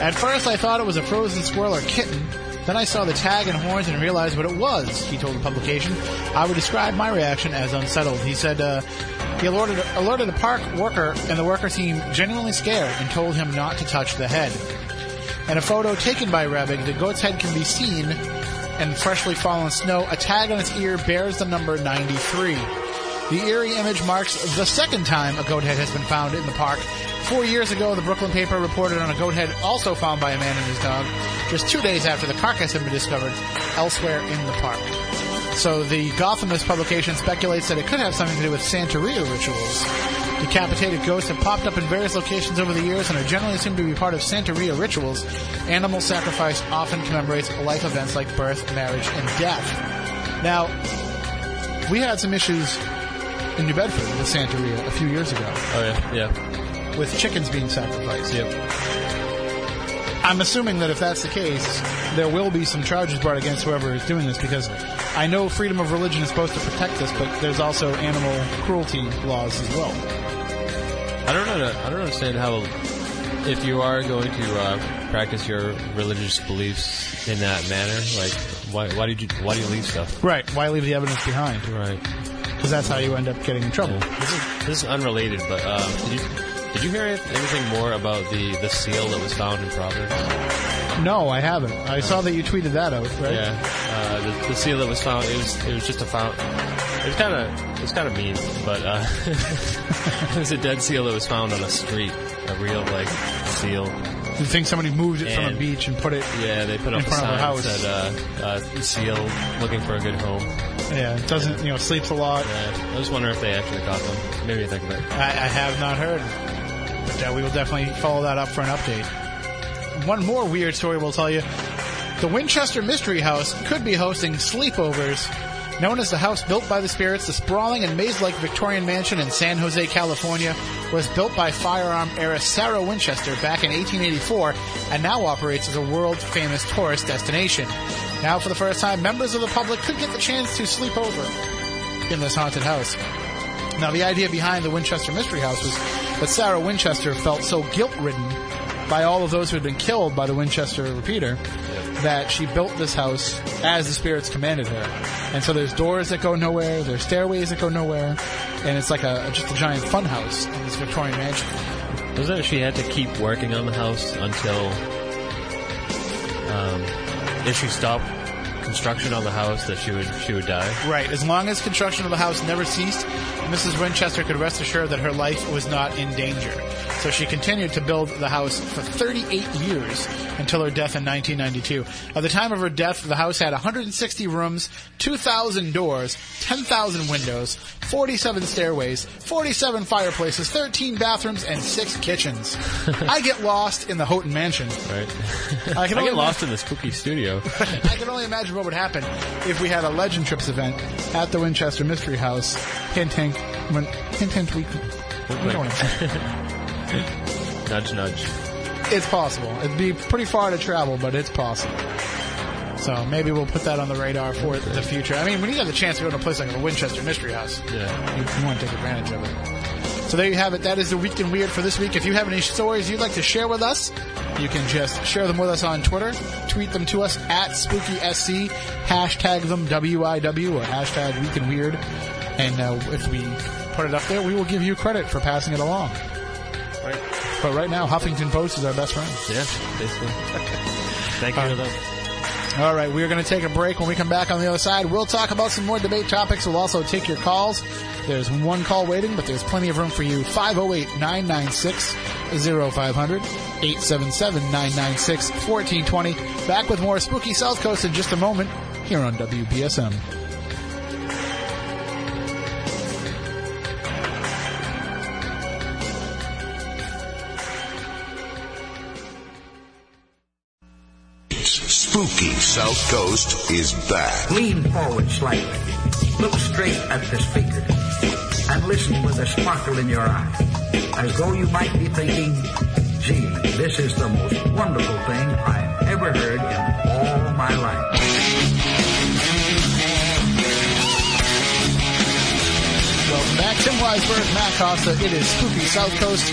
At first, I thought it was a frozen squirrel or kitten. Then I saw the tag and horns and realized what it was, he told the publication. I would describe my reaction as unsettled. He said uh, he alerted, alerted a park worker, and the worker seemed genuinely scared and told him not to touch the head. In a photo taken by Rebig, the goat's head can be seen in freshly fallen snow. A tag on its ear bears the number 93. The eerie image marks the second time a goat head has been found in the park. Four years ago, the Brooklyn paper reported on a goat head also found by a man and his dog, just two days after the carcass had been discovered elsewhere in the park. So the Gothamist publication speculates that it could have something to do with Santeria rituals. Decapitated ghosts have popped up in various locations over the years and are generally assumed to be part of Santeria rituals. Animal sacrifice often commemorates life events like birth, marriage, and death. Now, we had some issues in New Bedford with Santeria a few years ago Oh yeah. Yeah. with chickens being sacrificed. Yep. I'm assuming that if that's the case, there will be some charges brought against whoever is doing this because I know freedom of religion is supposed to protect us, but there's also animal cruelty laws as well. I don't know. I don't understand how if you are going to uh, practice your religious beliefs in that manner, like Why, why did you Why do you leave stuff? Right. Why leave the evidence behind? Right. Because that's how you end up getting in trouble. This is this is unrelated, but um, did you did you hear anything more about the the seal that was found in Providence? No, I haven't. I saw that you tweeted that out, right? Yeah, uh, the, the seal that was found it was it was just a found. It was kind of it was kind of mean, but uh, it was a dead seal that was found on a street, a real like seal. You think somebody moved it from a beach and put it? Yeah, they put In up a front of sign a house. that said uh, uh, seal looking for a good home. Yeah, it doesn't. You know, sleeps a lot. Yeah, I was wondering if they actually caught them. Maybe I think of it. I, I have not heard. Uh, we will definitely follow that up for an update. One more weird story we'll tell you. The Winchester Mystery House could be hosting sleepovers. Known as the house built by the spirits, the sprawling and maze-like Victorian mansion in San Jose, California, was built by firearm heiress Sarah Winchester back in 1884 and now operates as a world-famous tourist destination. Now, for the first time, members of the public could get the chance to sleep over in this haunted house. Now, the idea behind the Winchester Mystery House was that Sarah Winchester felt so guilt ridden by all of those who had been killed by the Winchester repeater that she built this house as the spirits commanded her. And so there's doors that go nowhere, there's stairways that go nowhere, and it's like a just a giant fun house in this Victorian mansion. Wasn't it she had to keep working on the house until um, if she stopped construction on the house that she would she would die? Right. As long as construction of the house never ceased, Mrs. Winchester could rest assured that her life was not in danger. So she continued to build the house for 38 years until her death in 1992. At the time of her death, the house had 160 rooms, 2,000 doors, 10,000 windows, 47 stairways, 47 fireplaces, 13 bathrooms, and 6 kitchens. I get lost in the Houghton Mansion. Right. I I, can only get lost in this cookie studio. I can only imagine what would happen if we had a Legend Trips event at the Winchester Mystery House. Hint, hint. When, hint, hint. We, we know what I'm saying. nudge, nudge. It's possible. It'd be pretty far to travel, but it's possible. So maybe we'll put that on the radar for the future. I mean, when you have the chance to go to a place like the Winchester Mystery House, Yeah. you, you want to take advantage of it. So there you have it. That is the Week in Weird for this week. If you have any stories you'd like to share with us, you can just share them with us on Twitter, tweet them to us at SpookySC, hashtag them WIW or hashtag Week in Weird. And uh, if we put it up there, we will give you credit for passing it along. Right. But right now, Huffington Post is our best friend. Yeah, basically. Thank you to them. All right, we're going to take a break. When we come back on the other side, we'll talk about some more debate topics. We'll also take your calls. There's one call waiting, but there's plenty of room for you. 508-996-0500, 877-996-1420. Back with more Spooky South Coast in just a moment here on WBSM. Spooky South Coast is back. Lean forward slightly. Look straight at the speaker. And listen with a sparkle in your eye. As though you might be thinking, gee, this is the most wonderful thing I've ever heard in all my life. Welcome back. Tim Weisberg, Matt Costa. It is Spooky South Coast.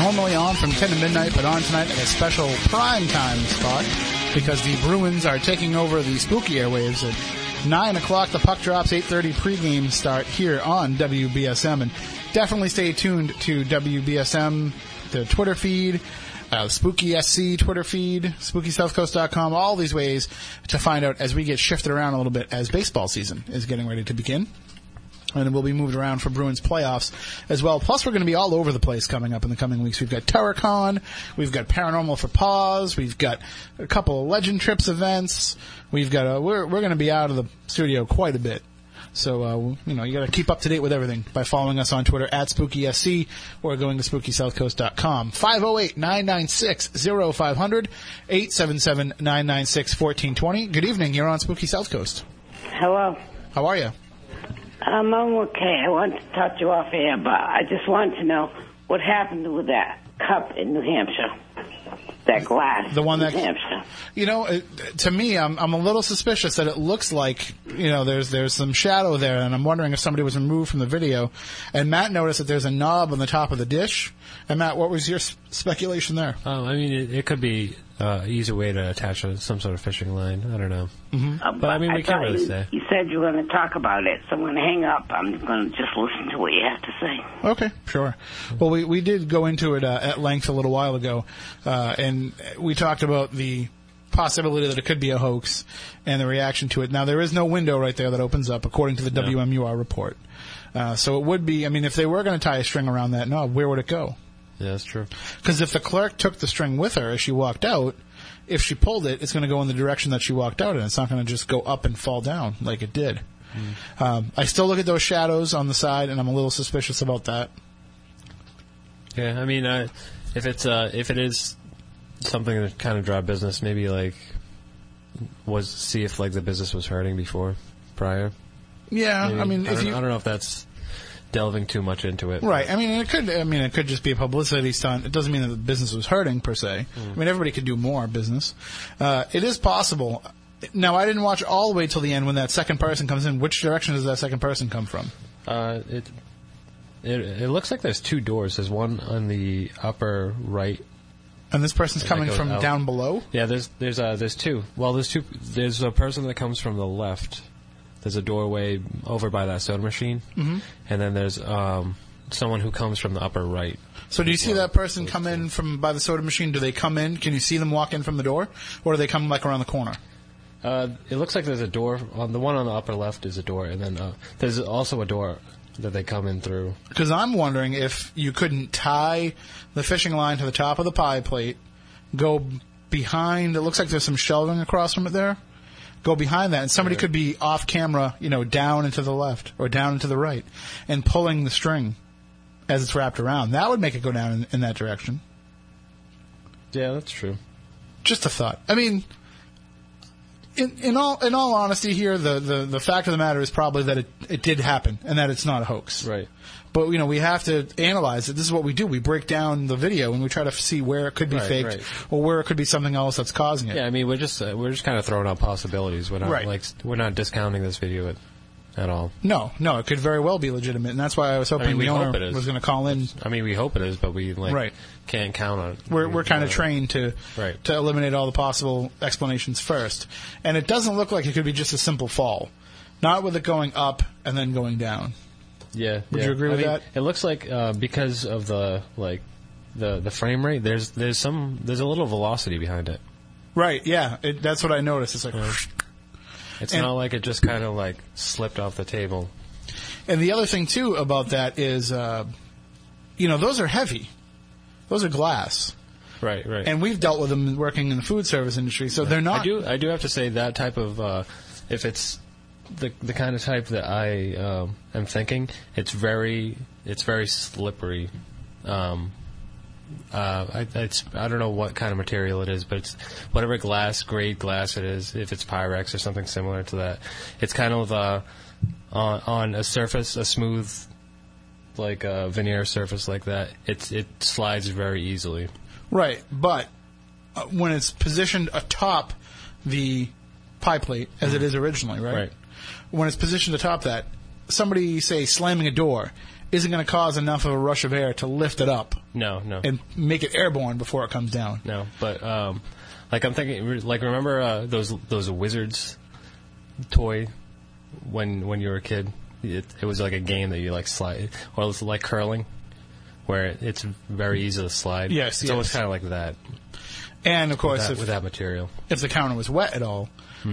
Normally on from 10 to midnight, but on tonight at a special prime time spot because the Bruins are taking over the spooky airwaves at 9 o'clock. The puck drops, 8.30 pregame start here on WBSM. And definitely stay tuned to WBSM, the Twitter feed, uh, Spooky SC Twitter feed, SpookySouthCoast.com, all these ways to find out as we get shifted around a little bit as baseball season is getting ready to begin and we'll be moved around for Bruins playoffs as well. Plus, we're going to be all over the place coming up in the coming weeks. We've got TerraCon, we've got Paranormal for Paws, we've got a couple of Legend Trips events. We've got a, we're we're going to be out of the studio quite a bit. So, uh, you know, you got to keep up to date with everything by following us on Twitter at SpookySC or going to SpookySouthCoast.com. 508-996-0500, 877-996-1420. Good evening. You're on Spooky South Coast. Hello. How are you? Um, I'm okay. I want to talk to you off air, but I just wanted to know what happened with that cup in New Hampshire. That glass. The one that- New Hampshire. You know, it, to me, I'm I'm a little suspicious that it looks like you know there's there's some shadow there, and I'm wondering if somebody was removed from the video. And Matt noticed that there's a knob on the top of the dish. And Matt, what was your s- speculation there? Oh, I mean, it, it could be uh, easy way to attach a, some sort of fishing line. I don't know. Uh, But I mean, we can't really you, say. You said you were going to talk about it, so I'm going to hang up. I'm going to just listen to what you have to say. Okay, sure. Well, we, we did go into it uh, at length a little while ago, uh, and we talked about the possibility that it could be a hoax and the reaction to it. Now, there is no window right there that opens up, according to the WMUR report. Uh, so it would be, I mean, if they were going to tie a string around that knob, where would it go? Yeah, that's true. Because if the clerk took the string with her as she walked out, if she pulled it, it's going to go in the direction that she walked out in. It's not going to just go up and fall down like it did. Um, I still look at those shadows on the side, and I'm a little suspicious about that. Yeah, I mean, uh, if it's uh, if it is something to kind of draw business, maybe like was see if like the business was hurting before prior. Yeah, Maybe. I mean, I if don't, you I don't know if that's delving too much into it. Right. I mean, it could. I mean, it could just be a publicity stunt. It doesn't mean that the business was hurting per se. I mean, everybody could do more business. Uh, it is possible. Now, I didn't watch all the way till the end when that second person comes in. Which direction does that second person come from? Uh, it, it it looks like there's two doors. There's one on the upper right. And this person's that coming from out. down below. Yeah, there's there's uh there's two. Well, there's two. There's a person that comes from the left. There's a doorway over by that soda machine, Mhm. and then there's um someone who comes from the upper right. So, do you see that person come in from by the soda machine? Do they come in? Can you see them walk in from the door, or do they come like around the corner? Uh, it looks like there's a door on the one on the upper left is a door, and then uh, there's also a door that they come in through. Because I'm wondering if you couldn't tie the fishing line to the top of the pie plate, go behind. It looks like there's some shelving across from it there. Go behind that, and somebody could be off camera, you know, down and to the left or down and to the right, and pulling the string as it's wrapped around. That would make it go down in, in that direction. Yeah, that's true. Just a thought. I mean, in, in all in all honesty, here the, the, the fact of the matter is probably that it, it did happen and that it's not a hoax. Right. But you know we have to analyze it. This is what we do. We break down the video and we try to see where it could be Right, faked right. or where it could be something else that's causing it. Yeah, I mean we're just uh, we're just kind of throwing out possibilities. We're not Right. like we're not discounting this video at, at all. No, no, it could very well be legitimate, and that's why I was hoping I mean, we the hope owner it is. was going to call in. I mean, we hope it is, but we like Right. can't count on it. We're we're kind of Uh, trained to Right. to eliminate all the possible explanations first, and it doesn't look like it could be just a simple fall, not with it going up and then going down. Yeah. Would yeah. you agree I with mean, that? It looks like uh, because of the like the the frame rate. There's there's some there's a little velocity behind it. Right? Yeah, it, that's what I noticed. It's like, It's And- not like it just kind of like slipped off the table. and the other thing too about that is, uh, you know, those are heavy. Those are glass. Right. Right. And we've dealt with them working in the food service industry, so they're not. I do. I do have to say that type of uh, if it's the the kind of type that I um, am thinking, it's very it's very slippery. Um, uh, I, it's I don't know what kind of material it is, but it's whatever glass grade glass it is. If it's Pyrex or something similar to that, it's kind of uh, on on a surface, a smooth like a veneer surface like that. It's it slides very easily. Right, but uh, when it's positioned atop the pie plate, as it is originally, right? Right. When it's positioned atop that, somebody, say, slamming a door, isn't going to cause enough of a rush of air to lift it up No, no. and make it airborne before it comes down. No, but um, like I'm thinking, like remember uh, those those wizards toy when when you were a kid? It, it was like a game that you like slide, or it was like curling, where it's very easy to slide. Yes, it's almost kind of like that. And of course, with that, if, with that material. if the counter was wet at all,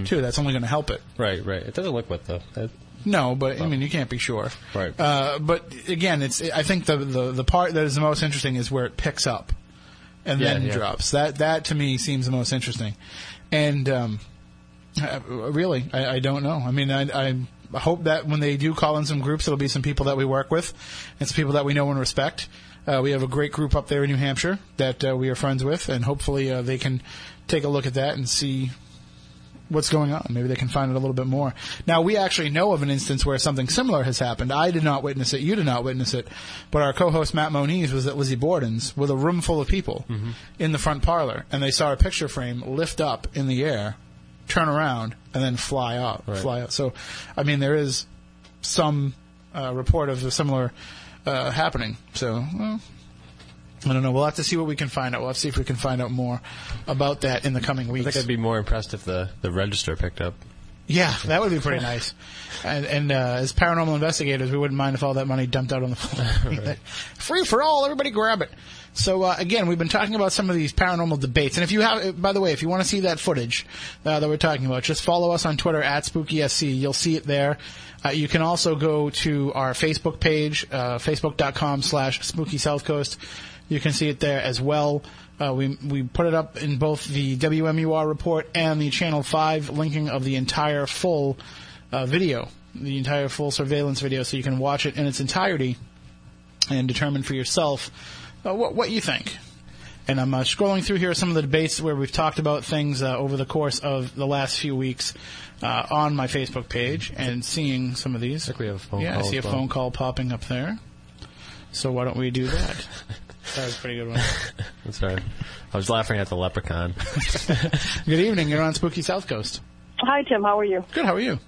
too, that's only going to help it. Right, right. It doesn't look wet though. That- No, but I mean, you can't be sure. Right. Uh, but again, it's. I think the, the the part that is the most interesting is where it picks up and Yeah, then yeah. drops. That that to me seems the most interesting. And um, uh, really, I, I don't know. I mean, I, I hope that when they do call in some groups, it'll be some people that we work with and some people that we know and respect. Uh, we have a great group up there in New Hampshire that uh, we are friends with, and hopefully uh, they can take a look at that and see what's going on. Maybe they can find it a little bit more. Now, we actually know of an instance where something similar has happened. I did not witness it. You did not witness it. But our co-host Matt Moniz was at Lizzie Borden's with a room full of people in the front parlor, and they saw a picture frame lift up in the air, turn around, and then fly out. Right. Fly out. So, I mean, there is some uh, report of a similar uh, happening. So, well, I don't know. We'll have to see what we can find out. We'll have to see if we can find out more about that in the coming I weeks. think I'd be more impressed if the, the register picked up. Yeah, that would be pretty nice. And, and uh, as paranormal investigators, we wouldn't mind if all that money dumped out on the floor. Free for all, everybody grab it. So uh, again, we've been talking about some of these paranormal debates, and if you have, by the way, if you want to see that footage uh, that we're talking about, just follow us on Twitter at SpookySC. You'll see it there. Uh, you can also go to our Facebook page, uh, facebook.com slash Spooky South Coast. You can see it there as well. Uh, we we put it up in both the WMUR report and the Channel Five linking of the entire full uh, video, the entire full surveillance video, so you can watch it in its entirety and determine for yourself uh, what what you think. And I'm uh, scrolling through here some of the debates where we've talked about things uh, over the course of the last few weeks uh, on my Facebook page and seeing some of these. I think we have a phone yeah, I see a phone call popping up there. So why don't we do that? that was a pretty good one. I'm sorry. I was laughing at the leprechaun. Good evening. You're on Spooky South Coast. Hi, Tim. How are you? Good. How are you?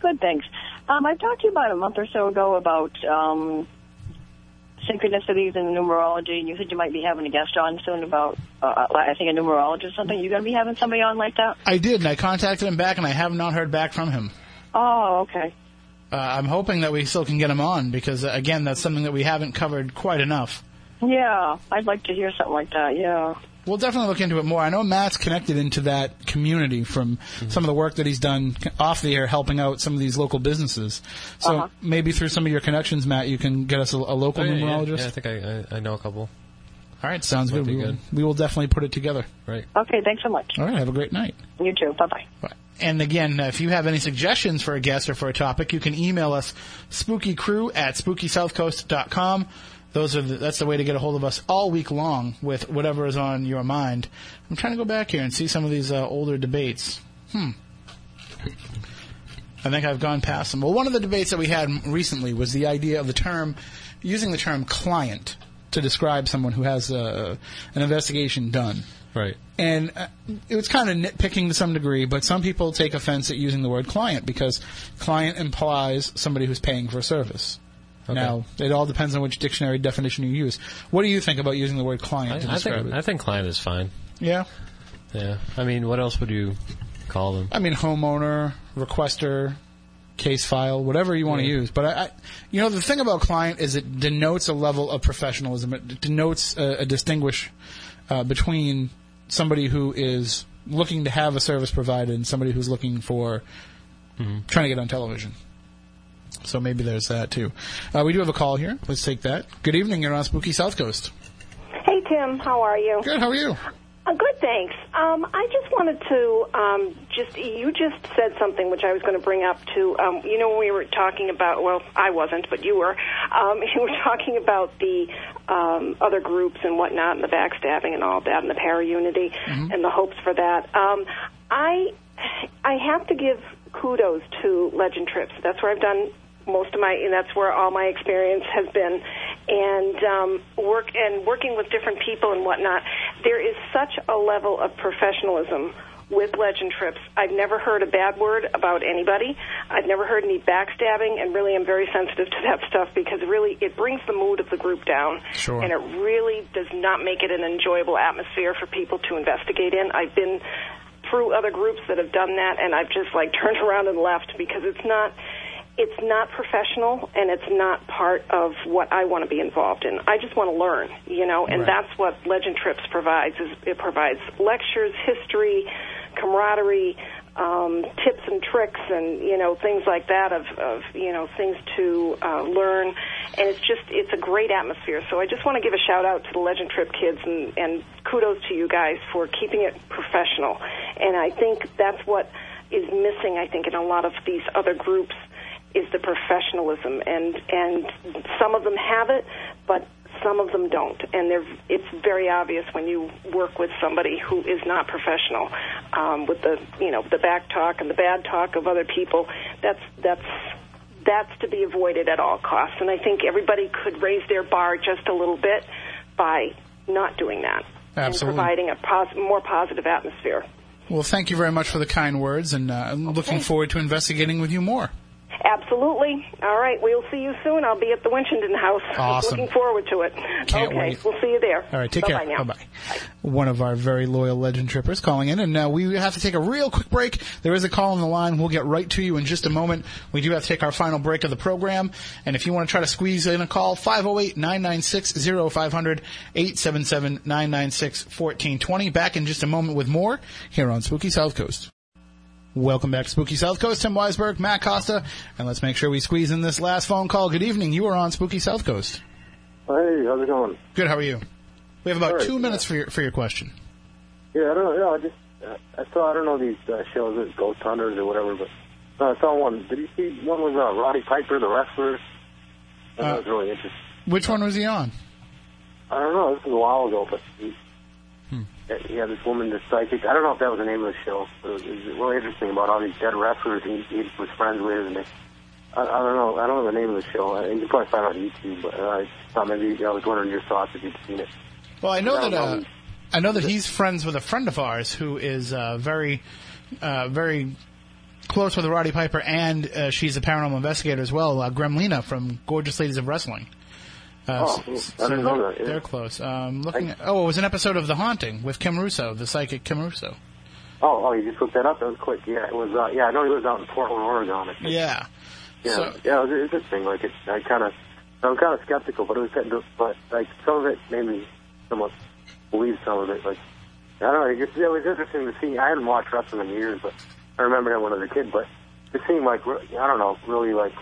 Good, thanks. Um, I talked to you about a month or so ago about um, synchronicities and numerology, and you said you might be having a guest on soon about, uh, I think, a numerologist or something. You going to be having somebody on like that? I did, and I contacted him back, and I have not heard back from him. Oh, okay. Uh, I'm hoping that we still can get him on because, uh, again, that's something that we haven't covered quite enough. Yeah, I'd like to hear something like that. Yeah. We'll definitely look into it more. I know Matt's connected into that community from some of the work that he's done off the air, helping out some of these local businesses. So Uh-huh. maybe through some of your connections, Matt, you can get us a, a local Oh, yeah, yeah, numerologist. Yeah, I think I, I, I know a couple. All right, sounds Might good. be We, will, good. we will definitely put it together. Right. Okay, thanks so much. All right, have a great night. You too. Bye-bye. And again, uh, if you have any suggestions for a guest or for a topic, you can email us spookycrew at spookysouthcoast.com. Those are the, that's the way to get a hold of us all week long with whatever is on your mind. I'm trying to go back here and see some of these uh, older debates. Hmm. I think I've gone past them. Well, one of the debates that we had recently was the idea of the term, using the term client to describe someone who has uh, an investigation done. Right. And uh, it was kind of nitpicking to some degree, but some people take offense at using the word client because client implies somebody who's paying for a service. Okay. Now, it all depends on which dictionary definition you use. What do you think about using the word client to I, I describe think it? I think client is fine. yeah. Yeah. I mean, what else would you call them? I mean, homeowner, requester, case file, whatever you want to use. But I, I, you know, the thing about client is it denotes a level of professionalism. It denotes a, a distinguish uh, between somebody who is looking to have a service provided and somebody who's looking for trying to get on television. So maybe there's that too. Uh, we do have a call here. Let's take that. Good evening. You're on Spooky South Coast. Hey, Tim. How are you? Good. How are you? Uh, good, thanks. Um, I just wanted to um, just you just said something which I was going to bring up to um, you know when we were talking about well I wasn't but you were um, you were talking about the um, other groups and whatnot and the backstabbing and all that and the para unity and the hopes for that. Um, I I have to give kudos to Legend Trips. That's where I've done most of my and that's where all my experience has been. And um, work and working with different people and whatnot there is such a level of professionalism with legend trips. I've never heard a bad word about anybody. I've never heard any backstabbing and really i'm very sensitive to that stuff because really it brings the mood of the group down. Sure. and it really does not make it an enjoyable atmosphere for people to investigate in. I've been through other groups that have done that and I've just like turned around and left because it's not it's not professional and it's not part of what I want to be involved in. I just want to learn, you know, and Right. that's what Legend Trips provides is it provides lectures, history, camaraderie, um, tips and tricks and you know things like that of, of you know things to uh, learn and it's just it's a great atmosphere so I just want to give a shout out to the Legend Trip kids and, and kudos to you guys for keeping it professional and I think that's what is missing I think in a lot of these other groups is the professionalism and and some of them have it but some of them don't. And they're it's very obvious when you work with somebody who is not professional um, with the you know the back talk and the bad talk of other people that's that's that's to be avoided at all costs. And I think everybody could raise their bar just a little bit by not doing that. Absolutely. and providing a pos- more positive atmosphere. Well, thank you very much for the kind words, and uh, I'm looking forward to investigating with you more. Absolutely. All right, we'll see you soon. I'll be at the Winchendon House. Awesome. Looking forward to it. Can't okay, wait. we'll see you there. All right, take Bye-bye care. now. Bye bye. One of our very loyal legend trippers calling in, and now we have to take a real quick break. There is a call on the line. We'll get right to you in just a moment. We do have to take our final break of the program, and if you want to try to squeeze in a call, 508 996 0500 877 996 1420. Back in just a moment with more here on Spooky South Coast. Welcome back to Spooky South Coast. Tim Weisberg, Matt Costa, and let's make sure we squeeze in this last phone call. Good evening. You are on Spooky South Coast. Hey, how's it going? Good. How are you? We have about right, two minutes for your for your question. Yeah, I don't know. Yeah, I just uh, I saw I don't know these uh, shows, Ghost Hunters or whatever, but uh, I saw one. Did you see one with uh, Roddy Piper, the wrestler? That Uh, was really interesting. Which one was he on? I don't know. This was a while ago, but he. He had this woman, the psychic. I don't know if that was the name of the show. But it was, it was really interesting about all these dead wrestlers he, he was friends with, and they, I, I don't know. I don't know the name of the show. Uh, You can probably find it on YouTube. But uh, I thought maybe I was wondering your thoughts if you'd seen it. Well, I know I that uh, I know that he's friends with a friend of ours who is uh, very, uh, very close with Roddy Piper, and uh, she's a paranormal investigator as well. Uh, Gremlina from Gorgeous Ladies of Wrestling. Uh, Oh, s- I didn't so know they're, that, yeah. they're close. Um, looking at, oh, it was an episode of The Haunting with Kim Russo, the psychic Kim Russo. Oh, oh, you just looked that up. That was quick. Yeah, it was. Uh, yeah, I know he lives out in Portland, Oregon. I think. Yeah. Yeah, So- yeah, it was interesting. Like, it, I kind of, I'm kind of skeptical, but it was, but like some of it made me somewhat believe some of it. Like, I don't know, it, just, it was interesting to see. I hadn't watched wrestling in years, but I remember that when I was a kid. But it seemed like, I don't know, really like,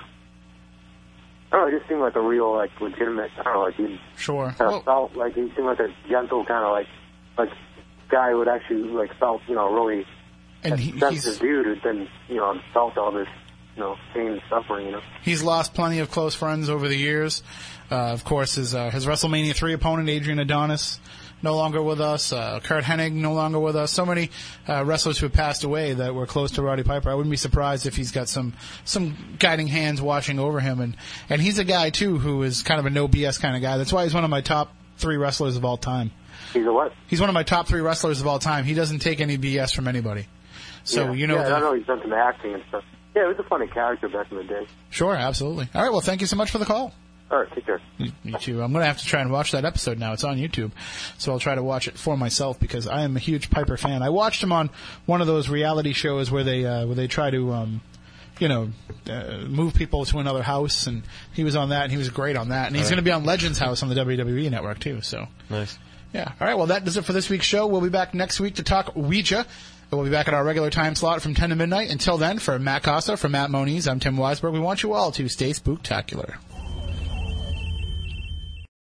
I don't know, it just seemed like a real, like, legitimate. I don't know, like he Sure. kind of felt like he seemed like a gentle kind of like, like guy who would actually like felt, you know, really And a he- sensitive dude who'd been, you know, felt all this, you know, pain and suffering, you know. He's lost plenty of close friends over the years. Uh, of course, his uh, his WrestleMania three opponent Adrian Adonis no longer with us. Uh, Curt Hennig no longer with us. So many uh, wrestlers who have passed away that were close to Roddy Piper. I wouldn't be surprised if he's got some some guiding hands watching over him. And and he's a guy too who is kind of a no BS kind of guy. That's why he's one of my top three wrestlers of all time. He's a what? He's one of my top three wrestlers of all time. He doesn't take any BS from anybody. So yeah. you know yeah, that. I know he's done some acting and stuff. Yeah, he was a funny character back in the day. Sure, absolutely. All right. Well, thank you so much for the call. All right, take care. You, you too. I'm going to have to try and watch that episode now. It's on YouTube, so I'll try to watch it for myself because I am a huge Piper fan. I watched him on one of those reality shows where they uh, where they try to. Um, you know, uh, move people to another house, and he was on that, and he was great on that, and he's All right. going to be on Legends House on the WWE network too. So, Nice. yeah. All right. Well, that does it for this week's show. We'll be back next week to talk Ouija. And We'll be back at our regular time slot from 10 to midnight. Until then, for Matt Costa, for Matt Moniz, I'm Tim Weisberg. We want you all to stay spooktacular.